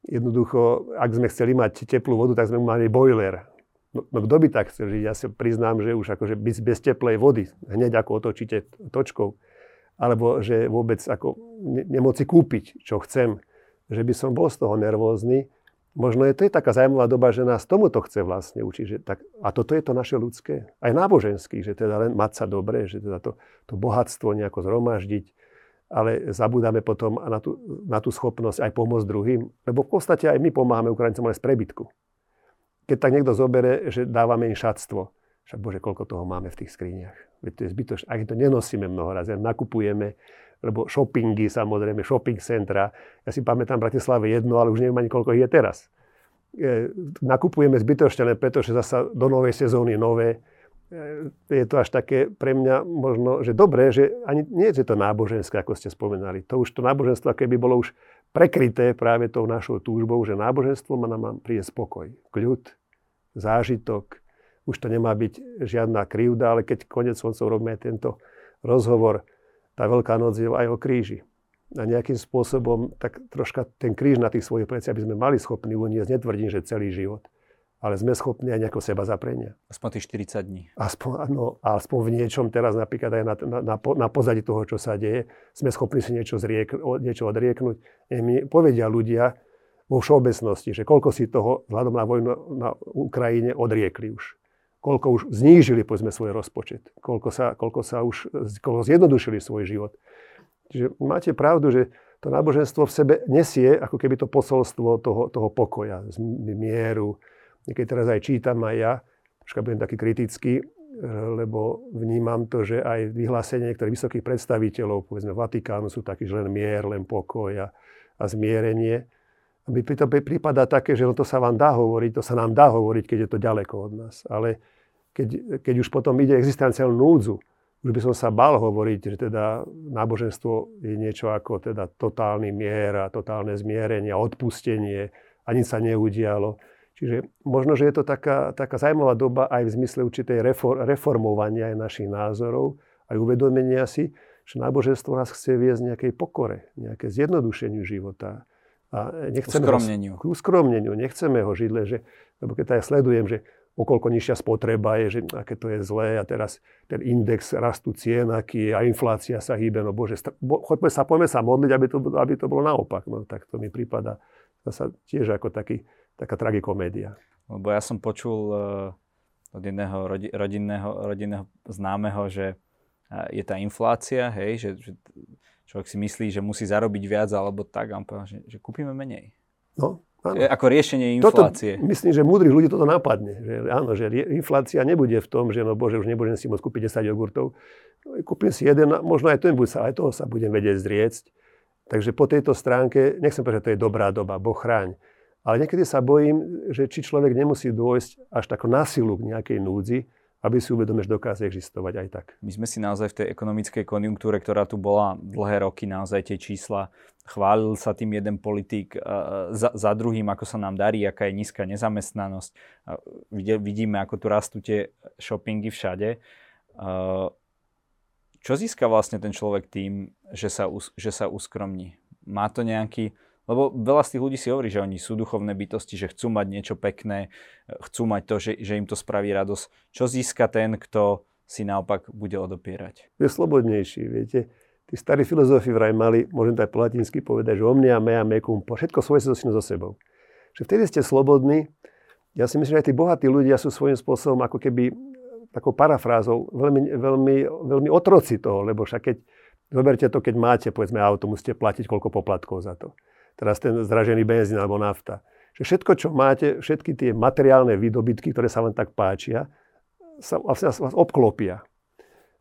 [SPEAKER 2] Jednoducho, ak sme chceli mať teplú vodu, tak sme mali boiler. No, no kto by tak chcel žiť? Ja si priznám, že už akože bez, bez teplej vody, hneď ako otočíte točkou, alebo že vôbec ako ne, nemoci kúpiť, čo chcem, že by som bol z toho nervózny, Možno je to je taká zaujímavá doba, že nás tomuto chce vlastne učiť. Že tak, a toto je to naše ľudské, aj náboženský, že teda len mať sa dobre, že teda to, to bohatstvo nejako zhromaždiť, ale zabudáme potom na tú, na tú schopnosť aj pomôcť druhým, lebo v podstate aj my pomáhame Ukrajincom len z prebytku. Keď tak niekto zobere, že dávame im šatstvo, však Bože, koľko toho máme v tých skriniach. Veď to je zbytočné. Ak to nenosíme mnoho razy, nakupujeme, lebo shoppingy, samozrejme, shopping centra. Ja si pamätám v Bratislave jedno, ale už neviem ani koľko je teraz. E, nakupujeme zbytočne, pretože zasa do novej sezóny nové. E, je to až také pre mňa možno, že dobré, že ani nie je to náboženské, ako ste spomenali. To už to náboženstvo, keby bolo už prekryté práve tou našou túžbou, že náboženstvo má nám príde spokoj, kľud, zážitok. Už to nemá byť žiadna krivda, ale keď konec koncov robíme tento rozhovor, tá Veľká noc je aj o kríži. A nejakým spôsobom tak troška ten kríž na tých svojich pleciach, aby sme mali schopní uniesť, netvrdím, že celý život, ale sme schopní aj nejako seba zaprenia.
[SPEAKER 1] Aspoň tých 40 dní.
[SPEAKER 2] Aspoň, no, aspoň v niečom teraz napríklad aj na, na, na, na pozadí toho, čo sa deje, sme schopní si niečo, zriek, niečo odrieknúť. Mi povedia ľudia vo všeobecnosti, že koľko si toho vzhľadom na vojnu na Ukrajine odriekli už koľko už znížili povedzme svoj rozpočet, koľko sa, koľko sa už koľko zjednodušili svoj život. Čiže máte pravdu, že to náboženstvo v sebe nesie ako keby to posolstvo toho, toho pokoja, mieru. Niekedy teraz aj čítam aj ja, troška budem taký kritický, lebo vnímam to, že aj vyhlásenie niektorých vysokých predstaviteľov, povedzme Vatikánu, sú takí, že len mier, len pokoj a, a zmierenie. A mi to prípada také, že no to sa vám dá hovoriť, to sa nám dá hovoriť, keď je to ďaleko od nás. Ale keď, keď už potom ide existenciálnu núdzu, už by som sa bal hovoriť, že teda náboženstvo je niečo ako teda totálny mier a totálne zmierenie, odpustenie a nič sa neudialo. Čiže možno, že je to taká, taká zaujímavá doba aj v zmysle určitej reformovania aj našich názorov, aj uvedomenia si, že náboženstvo nás chce viesť nejakej pokore, nejaké zjednodušeniu života.
[SPEAKER 1] A nechceme uskromneniu.
[SPEAKER 2] Ho, k uskromneniu. Nechceme ho žiť, že, lebo keď aj sledujem, že okolko nižšia spotreba je, že aké to je zlé a teraz ten index rastu cien, aký je a inflácia sa hýbe, no bože, choďme sa, poďme sa modliť, aby to, aby to bolo naopak. No tak to mi prípada zasa tiež ako taký, taká tragikomédia.
[SPEAKER 1] Lebo ja som počul uh, od jedného rodi, rodinného, rodinného známeho, že uh, je tá inflácia, hej, že, že človek si myslí, že musí zarobiť viac alebo tak, a on povedal, že, že kúpime menej.
[SPEAKER 2] No,
[SPEAKER 1] Áno. Ako riešenie inflácie.
[SPEAKER 2] Toto, myslím, že múdrych ľudí toto napadne. Že, áno, že inflácia nebude v tom, že no bože, už nebudem si môcť kúpiť 10 jogurtov. Kúpim si jeden, možno aj, to sa, aj toho sa budem vedieť zriecť. Takže po tejto stránke, nechcem povedať, že to je dobrá doba, Boh chráň. Ale niekedy sa bojím, že či človek nemusí dôjsť až tako násilu k nejakej núdzi, aby si uvedomil, že dokáže existovať aj tak.
[SPEAKER 1] My sme si naozaj v tej ekonomickej konjunktúre, ktorá tu bola dlhé roky, naozaj tie čísla, chválil sa tým jeden politik uh, za, za druhým, ako sa nám darí, aká je nízka nezamestnanosť. Uh, vidíme, ako tu rastú tie shoppingy všade. Čo získa vlastne ten človek tým, že sa, že sa uskromní? Má to nejaký lebo veľa z tých ľudí si hovorí, že oni sú duchovné bytosti, že chcú mať niečo pekné, chcú mať to, že, že im to spraví radosť. Čo získa ten, kto si naopak bude odopierať?
[SPEAKER 2] Je slobodnejší, viete. Tí starí filozofi vraj mali, môžem to aj po latinsky povedať, že omnia mea mecum, všetko svoje sa so sebou. Že vtedy ste slobodní. Ja si myslím, že aj tí bohatí ľudia sú svojím spôsobom ako keby takou parafrázou veľmi, veľmi, veľmi otroci toho, lebo však keď, zoberte to, keď máte, povedzme, auto, musíte platiť koľko poplatkov za to teraz ten zdražený benzín alebo nafta. Že všetko, čo máte, všetky tie materiálne výdobytky, ktoré sa vám tak páčia, sa vlastne vás obklopia.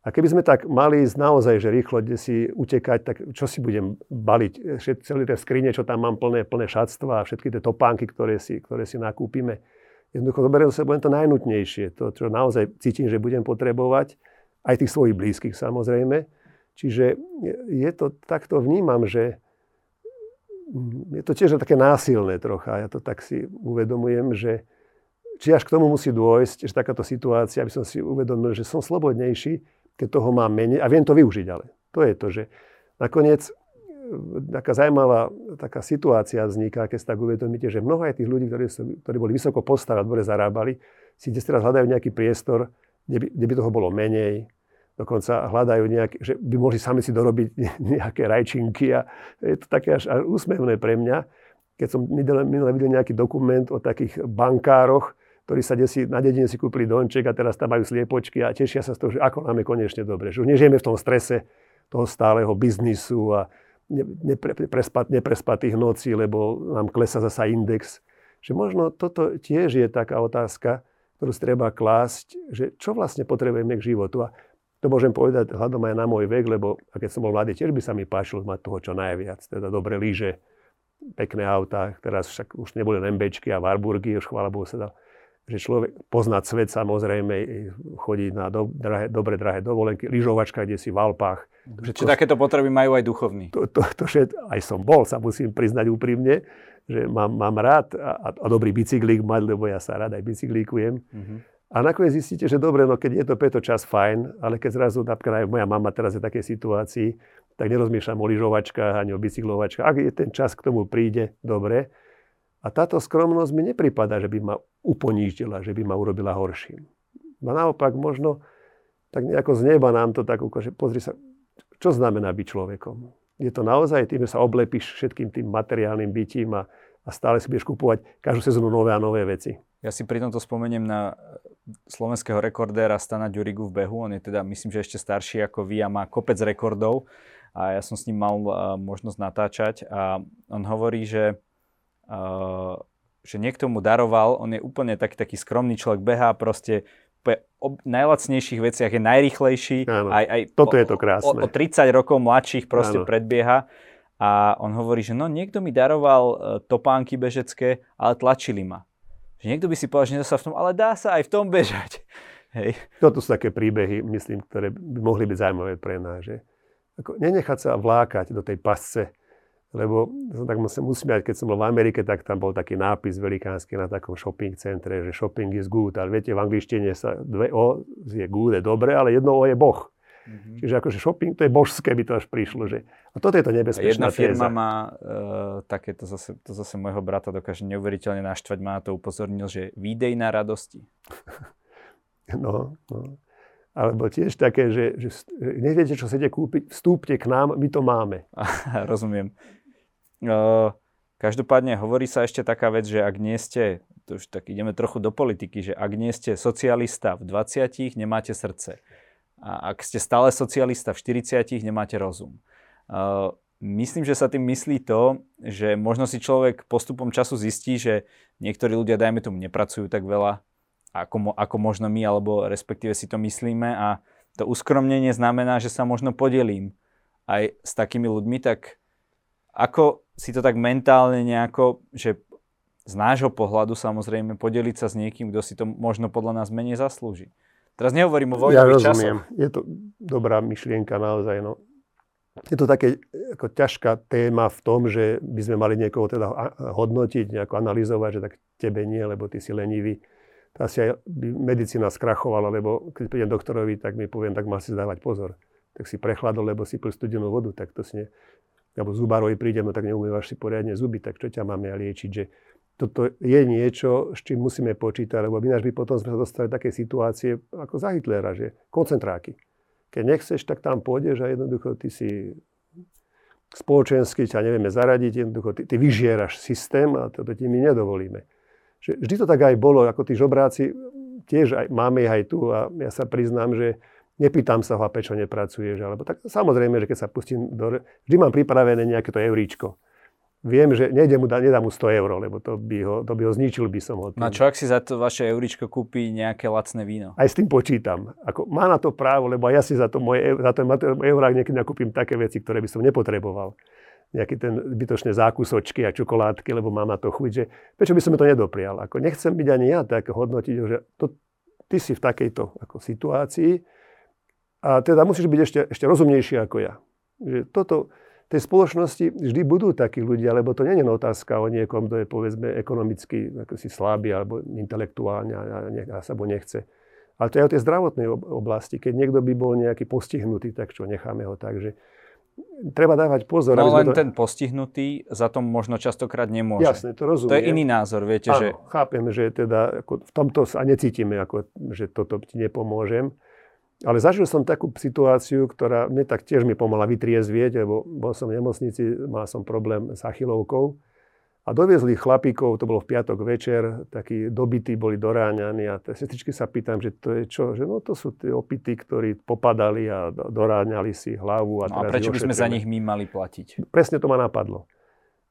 [SPEAKER 2] A keby sme tak mali ísť naozaj, že rýchlo kde si utekať, tak čo si budem baliť? Všet, celé tie skrine, čo tam mám plné, plné šatstva a všetky tie topánky, ktoré si, ktoré si nakúpime. Jednoducho zoberiem sa budem to najnutnejšie, to, čo naozaj cítim, že budem potrebovať, aj tých svojich blízkych samozrejme. Čiže je to, takto vnímam, že je to tiež také násilné trocha. Ja to tak si uvedomujem, že či až k tomu musí dôjsť, že takáto situácia, aby som si uvedomil, že som slobodnejší, keď toho mám menej a viem to využiť ale. To je to, že nakoniec e, taká zaujímavá taká situácia vzniká, keď si tak uvedomíte, že mnoho aj tých ľudí, ktorí, sú, ktorí boli vysoko postavení a dobre zarábali, si dnes teraz hľadajú nejaký priestor, kde by, kde by toho bolo menej, dokonca hľadajú nejaké, že by mohli sami si dorobiť nejaké rajčinky a je to také až, až úsmevné pre mňa. Keď som minule videl nejaký dokument o takých bankároch, ktorí sa desi, na dedine si kúpili domček a teraz tam majú sliepočky a tešia sa z toho, že ako nám je konečne dobre. Že už nežijeme v tom strese toho stáleho biznisu a neprespat, neprespatých nocí, lebo nám klesa zasa index. Že možno toto tiež je taká otázka, ktorú si treba klásť, že čo vlastne potrebujeme k životu. A to môžem povedať hľadom aj na môj vek, lebo keď som bol mladý, tiež by sa mi páčilo mať toho čo najviac. Teda dobré lyže, pekné autá, teraz však už neboli MBčky a Warburgy, už chvála Bohu sa dal že človek poznať svet samozrejme, chodí na do, drahé, dobre drahé dovolenky, lyžovačka, kde si v Alpách.
[SPEAKER 1] Čiže to, takéto potreby majú aj duchovní.
[SPEAKER 2] To, to, to všet, aj som bol, sa musím priznať úprimne, že mám, mám rád a, a dobrý bicyklík mať, lebo ja sa rád aj bicyklíkujem. Mm-hmm. A nakoniec zistíte, že dobre, no keď je to preto čas fajn, ale keď zrazu napríklad aj moja mama teraz je v takej situácii, tak nerozmýšľam o lyžovačkách ani o bicyklovačkách. Ak je ten čas k tomu príde, dobre. A táto skromnosť mi nepripada, že by ma uponíždila, že by ma urobila horším. A naopak možno tak nejako z neba nám to tak ukáže, pozri sa, čo znamená byť človekom. Je to naozaj tým, že sa oblepíš všetkým tým materiálnym bytím a, a stále si budeš kupovať každú sezónu nové a nové veci.
[SPEAKER 1] Ja si pri tomto spomeniem na slovenského rekordéra Stana Ďurigu v behu. On je teda, myslím, že ešte starší ako vy a má kopec rekordov. A ja som s ním mal uh, možnosť natáčať a on hovorí, že, uh, že niekto mu daroval, on je úplne taký, taký skromný človek, behá proste o najlacnejších veciach je najrychlejší.
[SPEAKER 2] Áno, aj, aj toto o, je to krásne.
[SPEAKER 1] O, o 30 rokov mladších proste Áno. predbieha. A on hovorí, že no niekto mi daroval topánky bežecké, ale tlačili ma. Že niekto by si povedal, že sa v tom, ale dá sa aj v tom bežať. Hej.
[SPEAKER 2] Toto sú také príbehy, myslím, ktoré by mohli byť zaujímavé pre nás. Že? Ako nenechať sa vlákať do tej pasce lebo tak musím usmiať, keď som bol v Amerike, tak tam bol taký nápis velikánsky na takom shopping centre, že shopping is good. Ale viete, v angličtine sa dve O je good, je dobre, ale jedno O je Boh. Mm-hmm. Čiže akože shopping, to je božské, by to až prišlo. Že... A toto je to nebezpečná
[SPEAKER 1] Jedna firma téza. má uh, také, to zase, to zase môjho brata dokáže neuveriteľne naštvať, má to upozornil, že výdej na radosti.
[SPEAKER 2] no, no. Alebo tiež také, že, že neviete, čo chcete kúpiť, vstúpte k nám, my to máme.
[SPEAKER 1] Rozumiem. Každopádne hovorí sa ešte taká vec, že ak nie ste, to už tak ideme trochu do politiky, že ak nie ste socialista v 20, nemáte srdce. A ak ste stále socialista v 40, nemáte rozum. Myslím, že sa tým myslí to, že možno si človek postupom času zistí, že niektorí ľudia, dajme tomu, nepracujú tak veľa, ako, ako možno my, alebo respektíve si to myslíme a to uskromnenie znamená, že sa možno podelím aj s takými ľuďmi, tak ako si to tak mentálne nejako, že z nášho pohľadu samozrejme podeliť sa s niekým, kto si to možno podľa nás menej zaslúži. Teraz nehovorím o vojnových ja rozumiem.
[SPEAKER 2] časoch. Je to dobrá myšlienka naozaj. No. Je to také ako ťažká téma v tom, že by sme mali niekoho teda hodnotiť, nejako analyzovať, že tak tebe nie, lebo ty si lenivý. Asi aj by medicína skrachovala, lebo keď prídem doktorovi, tak mi poviem, tak mal si dávať pozor. Tak si prechladol, lebo si pil studenú vodu, tak to si ne, alebo zubárovi príde, no tak neumývaš si poriadne zuby, tak čo ťa máme liečiť, že toto je niečo, s čím musíme počítať, lebo ináč by potom sme sa dostali do takej situácie ako za Hitlera, že koncentráky. Keď nechceš, tak tam pôjdeš a jednoducho ty si spoločensky ťa nevieme zaradiť, jednoducho ty, ty vyžieraš systém a toto ti my nedovolíme. Že vždy to tak aj bolo, ako tí žobráci, tiež aj, máme ich aj tu a ja sa priznám, že Nepýtam sa ho, a prečo nepracuješ. Alebo tak samozrejme, že keď sa pustím do... Vždy mám pripravené nejaké to euríčko. Viem, že nejde mu, nedám mu 100 eur, lebo to by ho, to by ho zničil by som ho.
[SPEAKER 1] Tým. No čo ak si za to vaše euríčko kúpi nejaké lacné víno?
[SPEAKER 2] Aj s tým počítam. Ako, má na to právo, lebo ja si za to moje, za to eurák niekedy nakúpim také veci, ktoré by som nepotreboval. Nejaký ten zbytočné zákusočky a čokoládky, lebo mám na to chuť, že prečo by som to nedoprial. Ako nechcem byť ani ja tak hodnotiť, že to, ty si v takejto ako situácii, a teda musíš byť ešte, ešte rozumnejší ako ja. Že toto, tej spoločnosti vždy budú takí ľudia, lebo to nie je otázka o niekom, kto je povedzme ekonomicky ako si slabý alebo intelektuálne a, ne, a sa mu nechce. Ale to je o tej zdravotnej oblasti. Keď niekto by bol nejaký postihnutý, tak čo, necháme ho tak, že treba dávať pozor.
[SPEAKER 1] No len to... ten postihnutý za tom možno častokrát nemôže.
[SPEAKER 2] Jasne, to rozumiem.
[SPEAKER 1] To je iný názor, viete,
[SPEAKER 2] Áno,
[SPEAKER 1] že...
[SPEAKER 2] chápem, že teda ako v tomto sa necítime, ako, že toto ti nepomôžem. Ale zažil som takú situáciu, ktorá mne tak tiež mi pomohla vytriezvieť, lebo bol som v nemocnici, mal som problém s achilovkou. A doviezli chlapíkov, to bolo v piatok večer, takí dobití boli doráňaní a sestričky sa pýtam, že to je čo? Že no to sú tí opity, ktorí popadali a doráňali si hlavu.
[SPEAKER 1] A, no a prečo by sme za nich my mali platiť?
[SPEAKER 2] Presne to ma napadlo.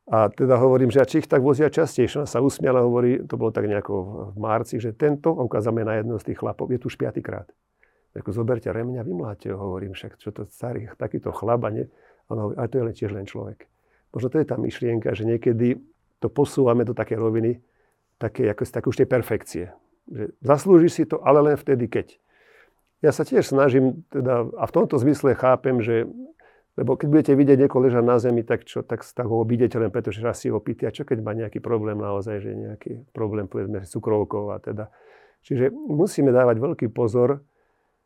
[SPEAKER 2] A teda hovorím, že či ich tak vozia častejšie. Ona sa usmiala, hovorí, to bolo tak nejako v marci, že tento, ukázame na jedno z tých chlapov, je tu už piatýkrát. Ako zoberte remňa, vymláte ho, hovorím, však čo to starý, takýto chlaba, nie? hovorí, ale to je len tiež len človek. Možno to je tá myšlienka, že niekedy to posúvame do také roviny, také, ako, také už tej perfekcie. Že zaslúži si to, ale len vtedy, keď. Ja sa tiež snažím, teda, a v tomto zmysle chápem, že lebo keď budete vidieť niekoho ležať na zemi, tak, čo, tak, tak ho obídete len preto, že raz si ho pýti. A čo keď má nejaký problém naozaj, že nejaký problém povedzme s cukrovkou a teda. Čiže musíme dávať veľký pozor,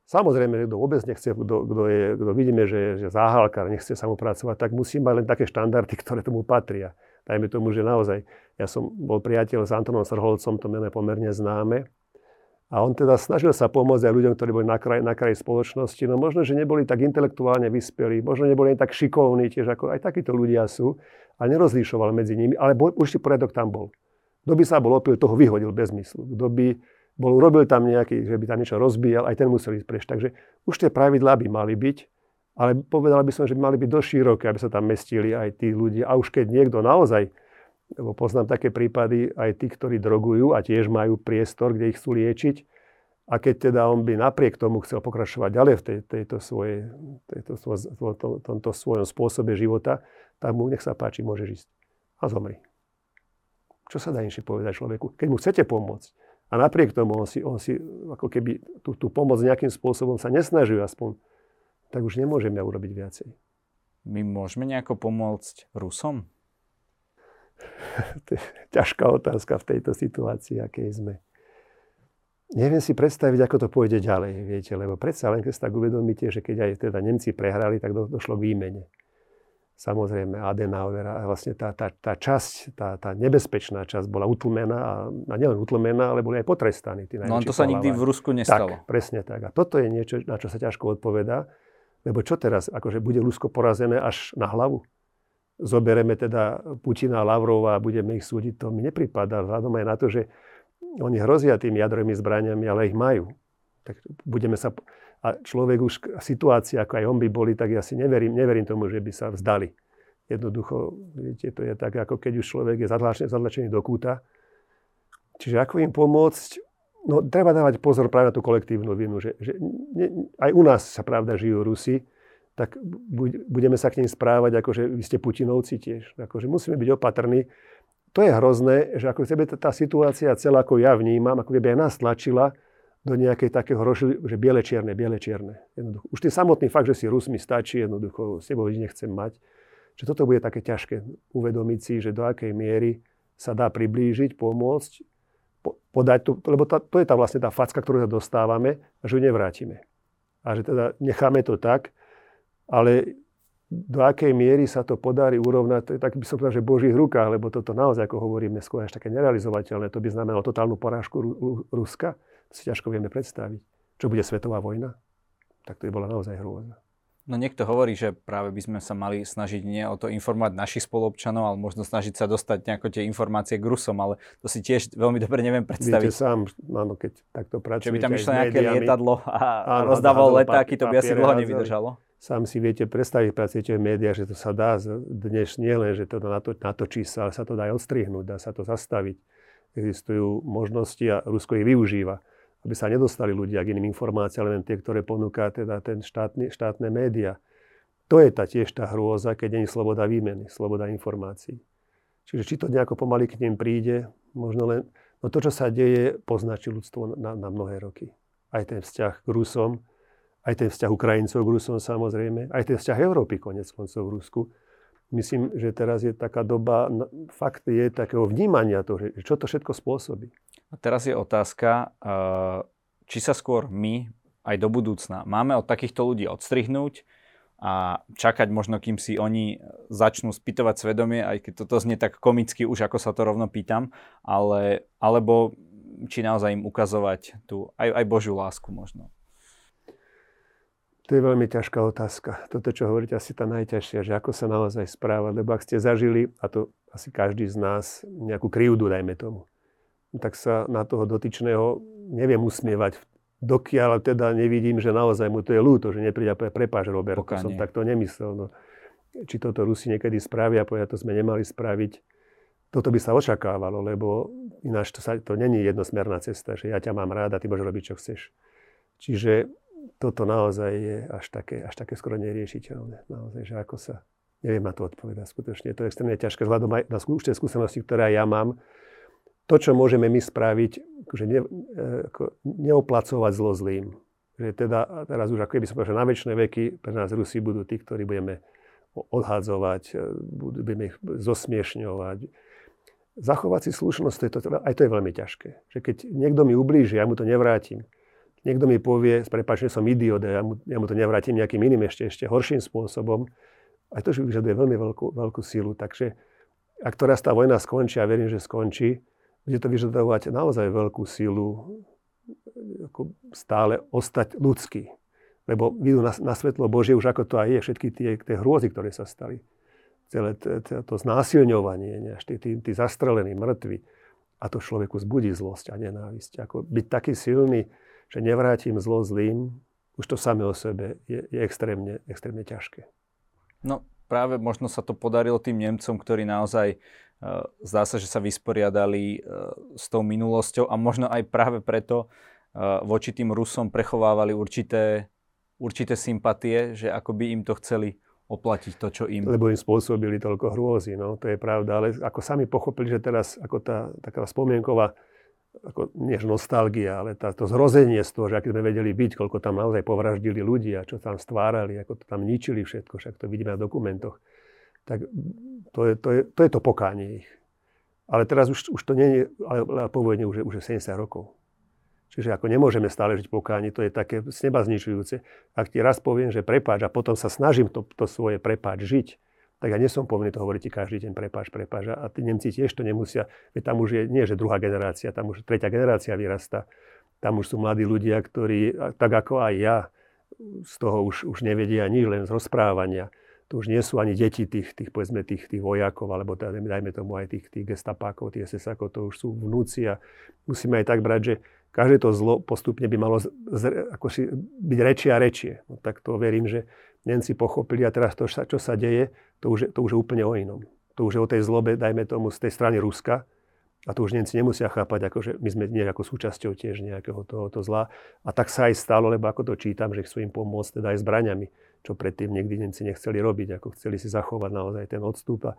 [SPEAKER 2] Samozrejme, že kto vôbec nechce, kto, kto, je, kto vidíme, že je že záhalka, nechce samopracovať, tak musí mať len také štandardy, ktoré tomu patria. Dajme tomu, že naozaj, ja som bol priateľ s Antonom Srholcom, to meno je pomerne známe. A on teda snažil sa pomôcť aj ľuďom, ktorí boli na kraji, na kraji spoločnosti. No možno, že neboli tak intelektuálne vyspelí, možno neboli ani tak šikovní, tiež ako aj takíto ľudia sú, ale nerozlišoval medzi nimi, ale bol, určite poriadok tam bol. Kto by sa bol opil, toho vyhodil bez myslu. Kto by bol, urobil tam nejaký, že by tam niečo rozbíjal, aj ten musel ísť preč. Takže už tie pravidlá by mali byť, ale povedal by som, že by mali byť dosť široké, aby sa tam mestili aj tí ľudia. A už keď niekto naozaj, lebo poznám také prípady, aj tí, ktorí drogujú a tiež majú priestor, kde ich chcú liečiť, a keď teda on by napriek tomu chcel pokračovať ďalej v tej, tejto svojej, tejto svoj, to, tomto svojom spôsobe života, tak mu nech sa páči, môže ísť a zomri. Čo sa dá inšie povedať človeku? Keď mu chcete pomôcť, a napriek tomu on si, on si ako keby tú, tú pomoc nejakým spôsobom sa nesnaží aspoň, tak už nemôžeme urobiť viacej.
[SPEAKER 1] My môžeme nejako pomôcť Rusom?
[SPEAKER 2] to je ťažká otázka v tejto situácii, akej sme. Neviem si predstaviť, ako to pôjde ďalej, viete, lebo predsa len keď si tak uvedomíte, že keď aj teda Nemci prehrali, tak do, došlo k výmene. Samozrejme, Adenauer a vlastne tá, tá, tá časť, tá, tá nebezpečná časť bola utlmená a, a nielen utlmená, ale boli aj potrestaní. Tí
[SPEAKER 1] no to sa nikdy v Rusku nestalo.
[SPEAKER 2] Tak, presne tak. A toto je niečo, na čo sa ťažko odpovedá, lebo čo teraz, akože bude Rusko porazené až na hlavu? Zobereme teda Putina a Lavrova a budeme ich súdiť, to mi nepripadá, vzhľadom aj na to, že oni hrozia tými jadrovými zbraniami, ale ich majú. Tak budeme sa... A človek už, situácia, ako aj on by boli, tak ja si neverím, neverím tomu, že by sa vzdali. Jednoducho, viete, to je tak, ako keď už človek je zadlačený, do kúta. Čiže ako im pomôcť? No, treba dávať pozor práve na tú kolektívnu vinu, že, že ne, aj u nás sa pravda žijú Rusi, tak budeme sa k nim správať, ako že vy ste Putinovci tiež. Akože musíme byť opatrní to je hrozné, že ako tá situácia celá, ako ja vnímam, ako keby aj nás tlačila do nejakej takého rožili, že biele-čierne, biele-čierne. Jednoducho. Už ten samotný fakt, že si Rusmi stačí, jednoducho s tebou nechcem mať. Že toto bude také ťažké uvedomiť si, že do akej miery sa dá priblížiť, pomôcť, podať tu, lebo tá, to je tá vlastne tá facka, ktorú sa dostávame a že ju nevrátime. A že teda necháme to tak, ale do akej miery sa to podarí urovnať, tak by som povedal, že v Božích rukách, lebo toto naozaj, ako hovoríme, skôr až také nerealizovateľné. To by znamenalo totálnu porážku Ruska. Si ťažko vieme predstaviť. Čo bude svetová vojna? Tak to by bola naozaj hrôza.
[SPEAKER 1] No niekto hovorí, že práve by sme sa mali snažiť nie o to informovať našich spolupčanov, ale možno snažiť sa dostať nejako tie informácie k Rusom, ale to si tiež veľmi dobre neviem predstaviť.
[SPEAKER 2] Viete sám, áno, keď takto pracujete
[SPEAKER 1] Že by tam išlo nejaké lietadlo a áno, rozdávalo letáky, to by asi dlho nevydržalo
[SPEAKER 2] sám si viete predstaviť, pracujete v médiách, že to sa dá dnes nie len, že to nato, natočí sa, ale sa to dá aj odstrihnúť, dá sa to zastaviť. Existujú možnosti a Rusko ich využíva, aby sa nedostali ľudia k iným informáciám, len tie, ktoré ponúka teda ten štátny, štátne média. To je tá tiež tá hrôza, keď nie je sloboda výmeny, sloboda informácií. Čiže či to nejako pomaly k ním príde, možno len... No to, čo sa deje, poznačí ľudstvo na, na mnohé roky. Aj ten vzťah k Rusom, aj ten vzťah Ukrajincov k Rusom samozrejme, aj ten vzťah Európy konec koncov v Rusku. Myslím, že teraz je taká doba, fakt je takého vnímania toho, že čo to všetko spôsobí.
[SPEAKER 1] A teraz je otázka, či sa skôr my aj do budúcna máme od takýchto ľudí odstrihnúť a čakať možno, kým si oni začnú spýtovať svedomie, aj keď toto znie tak komicky už, ako sa to rovno pýtam, ale, alebo či naozaj im ukazovať tú aj, aj Božiu lásku možno.
[SPEAKER 2] To je veľmi ťažká otázka. Toto, čo hovoríte, asi tá najťažšia, že ako sa naozaj správať. Lebo ak ste zažili, a to asi každý z nás, nejakú krivdu, dajme tomu, tak sa na toho dotyčného neviem usmievať, dokiaľ teda nevidím, že naozaj mu to je ľúto, že nepríde a prepáč Robert, to som takto nemyslel. No, či toto Rusi niekedy spravia, povedia, to sme nemali spraviť. Toto by sa očakávalo, lebo ináč to, sa, to není jednosmerná cesta, že ja ťa mám rád a ty môžeš robiť, čo chceš. Čiže toto naozaj je až také, až také skoro neriešiteľné. Naozaj, že ako sa, neviem na to odpovedať skutočne. To je extrémne ťažké vzhľadom aj na skúšte skúsenosti, ktoré ja mám. To, čo môžeme my spraviť, že ne, e, ako neoplacovať zlo zlým. Že teda, teraz už ako keby som povedal, že na väčšie veky pre nás Rusi budú tí, ktorí budeme odhádzovať, e, budeme ich zosmiešňovať. Zachovať si slušnosť, to je to, aj to je veľmi ťažké. Že keď niekto mi ublíži, ja mu to nevrátim, niekto mi povie, prepáč, že som idiot, ja mu, ja mu to nevrátim nejakým iným ešte, ešte horším spôsobom, aj to vyžaduje veľmi veľkú, veľkú silu. Takže ak teraz tá vojna skončí, a verím, že skončí, bude to vyžadovať naozaj veľkú silu ako stále ostať ľudský. Lebo vidú na, na svetlo Božie už ako to aj je, všetky tie, tie hrôzy, ktoré sa stali. Celé to, znásilňovanie, tí, tí zastrelení, mŕtvi. A to človeku zbudí zlosť a nenávisť. Ako byť taký silný, že nevrátim zlo zlým, už to samé o sebe je, je extrémne, extrémne ťažké.
[SPEAKER 1] No práve možno sa to podarilo tým Nemcom, ktorí naozaj uh, zdá sa, že sa vysporiadali uh, s tou minulosťou a možno aj práve preto uh, voči tým Rusom prechovávali určité, určité sympatie, že ako by im to chceli oplatiť to, čo im...
[SPEAKER 2] Lebo im spôsobili toľko hrôzy, no, to je pravda, ale ako sami pochopili, že teraz ako tá taká spomienková ako, nie nostalgia, ale tá, to zrozenie z toho, že aký sme vedeli byť, koľko tam naozaj povraždili ľudí a čo tam stvárali, ako to tam ničili všetko, však to vidíme na dokumentoch. Tak to je to, je, to, je to pokánie ich. Ale teraz už, už to nie je, ale, ale po už je, už je 70 rokov. Čiže ako nemôžeme stále žiť pokáni, to je také z neba zničujúce. Ak ti raz poviem, že prepáč a potom sa snažím to, to svoje prepáč žiť, tak ja nesom povinný to hovoriť každý deň prepáč, prepáč. A tí Nemci tiež to nemusia, veď tam už je, nie že druhá generácia, tam už tretia generácia vyrasta. Tam už sú mladí ľudia, ktorí, tak ako aj ja, z toho už, už nevedia nič, len z rozprávania. To už nie sú ani deti tých, tých povedzme, tých, tých vojakov, alebo teda, dajme tomu aj tých, tých gestapákov, tých ss to už sú vnúci a musíme aj tak brať, že každé to zlo postupne by malo z, ako si, byť rečie a rečie. No, tak to verím, že Nemci pochopili a teraz to, čo sa deje, to už, to už je úplne o inom. To už je o tej zlobe, dajme tomu, z tej strany Ruska. A to už Nemci nemusia chápať, ako, že my sme nejakou súčasťou tiež nejakého tohoto zla. A tak sa aj stalo, lebo ako to čítam, že chcú im pomôcť teda aj zbraňami, čo predtým niekdy Nemci nechceli robiť, ako chceli si zachovať naozaj ten odstup. A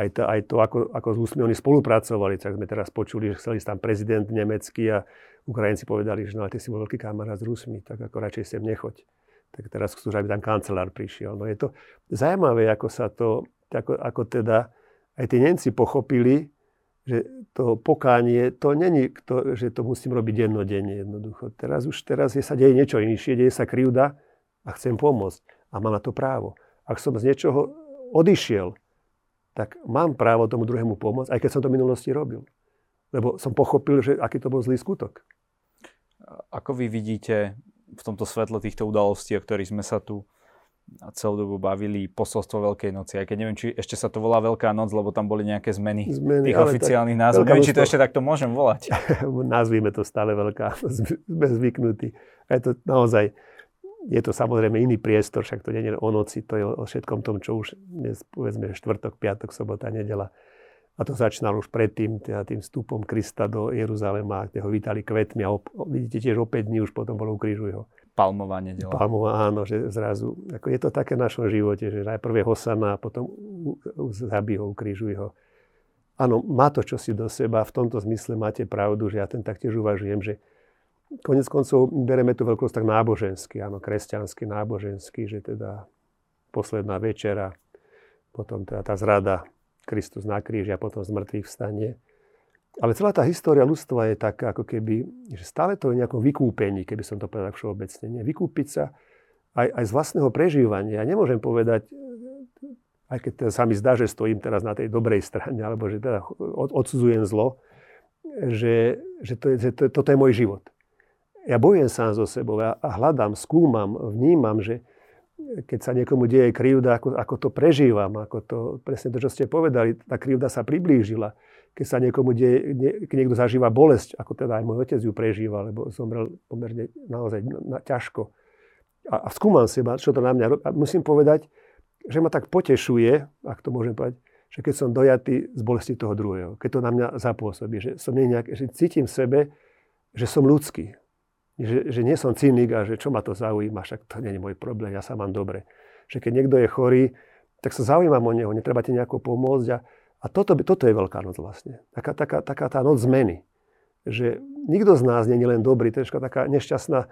[SPEAKER 2] aj to, aj to ako, ako s úsmi oni spolupracovali, tak sme teraz počuli, že chceli tam prezident nemecký a Ukrajinci povedali, že no, ty si bol veľký kamarát s Rusmi, tak ako radšej sem nechoď tak teraz chcú, aby tam kancelár prišiel. No je to zaujímavé, ako sa to, ako, ako teda aj tí Nemci pochopili, že to pokánie, to není, to, že to musím robiť dennodenne jednoducho. Teraz už teraz je, sa deje niečo inšie, deje sa krivda a chcem pomôcť. A mám na to právo. Ak som z niečoho odišiel, tak mám právo tomu druhému pomôcť, aj keď som to v minulosti robil. Lebo som pochopil, že aký to bol zlý skutok.
[SPEAKER 1] Ako vy vidíte v tomto svetle týchto udalostí, o ktorých sme sa tu celú dobu bavili posolstvo Veľkej noci. Aj keď neviem, či ešte sa to volá Veľká noc, lebo tam boli nejaké zmeny, zmeny tých oficiálnych názvov. Neviem, či to ešte takto môžem volať.
[SPEAKER 2] Nazvíme to stále Veľká noc, sme zvyknutí. A je to naozaj, je to samozrejme iný priestor, však to nie je o noci, to je o všetkom tom, čo už dnes, povedzme, štvrtok, piatok, sobota, nedela a to začínalo už predtým, teda tým vstupom Krista do Jeruzalema, kde ho vítali kvetmi a op- vidíte tiež opäť dní už potom bolo ukrižuj ho.
[SPEAKER 1] Palmová nedela.
[SPEAKER 2] Palmová, áno, že zrazu, ako je to také v našom živote, že najprv je Hosana a potom zabí ho, ukrižuj ho. Áno, má to čosi do seba, v tomto zmysle máte pravdu, že ja ten taktiež uvažujem, že konec koncov bereme tu veľkosť tak náboženský, áno, kresťanský, náboženský, že teda posledná večera, potom teda tá zrada Kristus na kríži a potom z mŕtvych vstanie. Ale celá tá história ľudstva je taká, ako keby, že stále to je nejakom vykúpení, keby som to povedal všeobecne. Nie? Vykúpiť sa aj, aj z vlastného prežívania. Ja nemôžem povedať, aj keď teda sa mi zdá, že stojím teraz na tej dobrej strane, alebo že teda odsudzujem zlo, že, že, to je, že to, toto je môj život. Ja bojujem sám so sebou a hľadám, skúmam, vnímam, že, keď sa niekomu deje krivda, ako, ako to prežívam, ako to, presne to, čo ste povedali, tá krivda sa priblížila. Keď sa niekomu deje, nie, niekto zažíva bolesť, ako teda aj môj otec ju prežíva, lebo zomrel pomerne naozaj na, na, ťažko. A, a skúmam seba, čo to na mňa robí. A musím povedať, že ma tak potešuje, ak to môžem povedať, že keď som dojatý z bolesti toho druhého, keď to na mňa zapôsobí, že som nejak, že cítim v sebe, že som ľudský, že, že nie som cynik a že čo ma to zaujíma, však to nie je môj problém, ja sa mám dobre. Že keď niekto je chorý, tak sa zaujímam o neho, netreba ti nejako pomôcť. A, a toto, toto je Veľká noc vlastne. Taká, taká, taká tá noc zmeny. Že nikto z nás nie je len dobrý. To je taká nešťastná e,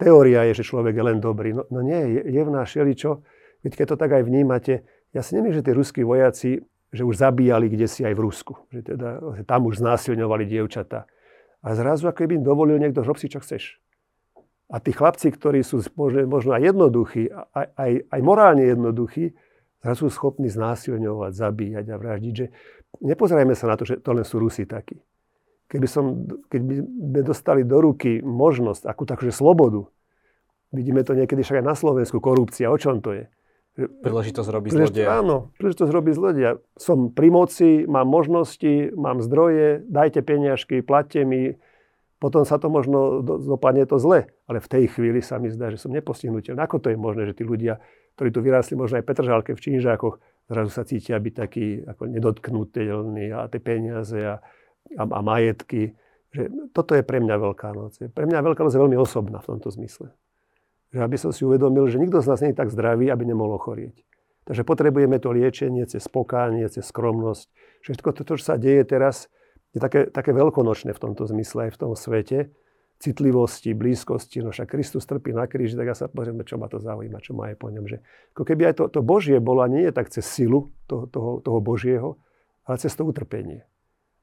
[SPEAKER 2] teória je, že človek je len dobrý. No, no nie, je, v nás šeličo. Keď to tak aj vnímate, ja si nemyslím, že tí ruskí vojaci, že už zabíjali kde si aj v Rusku. Že, teda, tam už znásilňovali dievčatá. A zrazu, ako by im dovolil niekto, rob si, čo chceš. A tí chlapci, ktorí sú možno, možno aj jednoduchí, aj, aj, aj morálne jednoduchí, zrazu sú schopní znásilňovať, zabíjať a vraždiť. Že nepozerajme sa na to, že to len sú Rusi takí. Keby som, keď by sme dostali do ruky možnosť, akú takúže slobodu, vidíme to niekedy však aj na Slovensku, korupcia, o čom to je?
[SPEAKER 1] Príležitosť robiť zlodeja.
[SPEAKER 2] Áno, príležitosť robiť zlodeja. Som pri moci, mám možnosti, mám zdroje, dajte peniažky, platte mi. Potom sa to možno dopadne to zle. Ale v tej chvíli sa mi zdá, že som nepostihnutelný. Ako to je možné, že tí ľudia, ktorí tu vyrásli možno aj Petržálke v Čížákoch, zrazu sa cítia byť takí ako nedotknutelní a tie peniaze a, a, a majetky. Že toto je pre mňa Veľká noc. Pre mňa Veľká noc je veľmi osobná v tomto zmysle že aby som si uvedomil, že nikto z nás nie je tak zdravý, aby nemohol ochorieť. Takže potrebujeme to liečenie cez pokánie, cez skromnosť. Všetko to, čo sa deje teraz, je také, také veľkonočné v tomto zmysle aj v tom svete, citlivosti, blízkosti, no však Kristus trpí na kríži, tak ja sa pozrieme, čo ma to zaujíma, čo má aj po ňom. Že, ako keby aj to, to Božie bolo, a nie je tak cez silu toho, toho, toho Božieho, ale cez to utrpenie.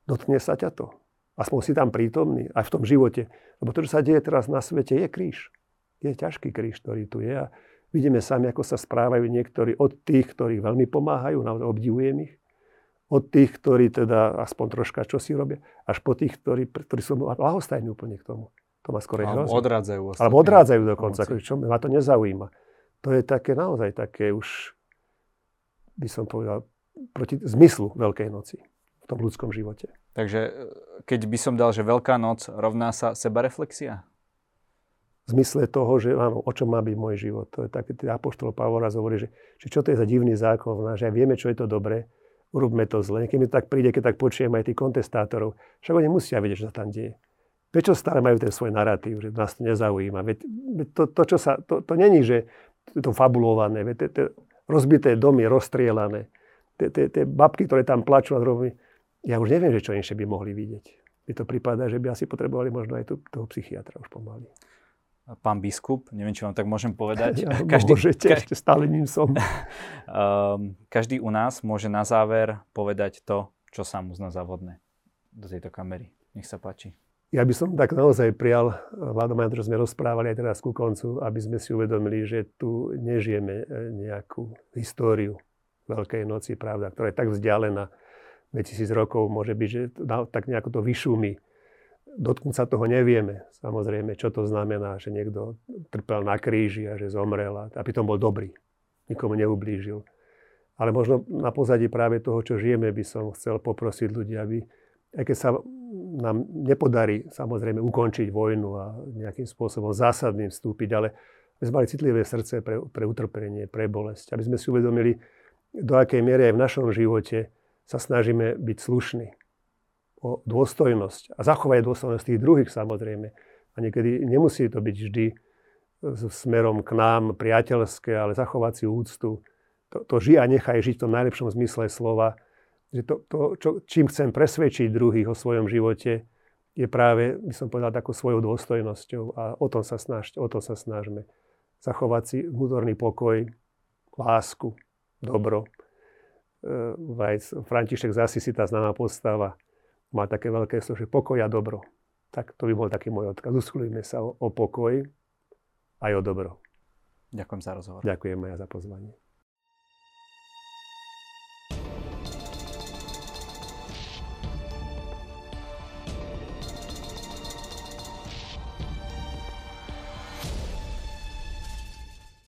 [SPEAKER 2] Dotkne sa ťa to. Aspoň si tam prítomný, aj v tom živote. Lebo to, čo sa deje teraz na svete, je kríž. Je ťažký kríž, ktorý tu je. A vidíme sami, ako sa správajú niektorí od tých, ktorí veľmi pomáhajú, naozaj obdivujem ich, od tých, ktorí teda aspoň troška čo si robia, až po tých, ktorí, ktorí sú lahostajní úplne k tomu. To ma skoro
[SPEAKER 1] Alebo odrádzajú.
[SPEAKER 2] Alebo odrádzajú dokonca, ako, čo ma to nezaujíma. To je také naozaj také už, by som povedal, proti zmyslu Veľkej noci v tom ľudskom živote.
[SPEAKER 1] Takže e, keď by som dal, že Veľká noc rovná sa sebareflexia?
[SPEAKER 2] V zmysle toho, že áno, o čom má byť môj život. To je také, apoštol Pavol raz hovorí, že, že čo to je za divný zákon, že vieme, čo je to dobré, urobme to zle. Keď mi tak príde, keď tak počujem aj tých kontestátorov, však oni musia vedieť, čo sa tam deje. Prečo stále majú ten svoj narratív, že nás to nezaujíma? Veď, to, to, čo sa, to, to není, že to fabulované, veď to, to, rozbité domy, rozstrielané, tie babky, ktoré tam plačú a robí, ja už neviem, že čo inšie by mohli vidieť. Mi to prípada, že by asi potrebovali možno aj toho psychiatra už pomaly
[SPEAKER 1] pán biskup, neviem, či vám tak môžem povedať.
[SPEAKER 2] Ja, každý, môžete, ka- ešte stále ním som.
[SPEAKER 1] um, každý u nás môže na záver povedať to, čo sa mu zna závodné do tejto kamery. Nech sa páči.
[SPEAKER 2] Ja by som tak naozaj prijal, vládom aj to, čo sme rozprávali aj teraz ku koncu, aby sme si uvedomili, že tu nežijeme e, nejakú históriu Veľkej noci, pravda, ktorá je tak vzdialená, 2000 rokov môže byť, že tak nejako to vyšumí dotknúť sa toho nevieme. Samozrejme, čo to znamená, že niekto trpel na kríži a že zomrel a, a pritom bol dobrý. Nikomu neublížil. Ale možno na pozadí práve toho, čo žijeme, by som chcel poprosiť ľudí, aby, aj keď sa nám nepodarí samozrejme ukončiť vojnu a nejakým spôsobom zásadným vstúpiť, ale aby sme mali citlivé srdce pre, pre utrpenie, pre bolesť. Aby sme si uvedomili, do akej miery aj v našom živote sa snažíme byť slušní o dôstojnosť a zachovať dôstojnosť tých druhých samozrejme. A niekedy nemusí to byť vždy smerom k nám priateľské, ale zachovať si úctu. To, to žij a nechaj žiť v tom najlepšom zmysle slova. Že to, to čo, čím chcem presvedčiť druhých o svojom živote, je práve, by som povedal, takou svojou dôstojnosťou a o tom sa snažte, o to sa snažme. Zachovať si vnútorný pokoj, lásku, dobro. E, František zasi si tá známa postava má také veľké slovo, že pokoj a dobro. Tak to by bol taký môj odkaz. Usilujme sa o, o pokoj aj o dobro.
[SPEAKER 1] Ďakujem za rozhovor.
[SPEAKER 2] Ďakujem aj za pozvanie.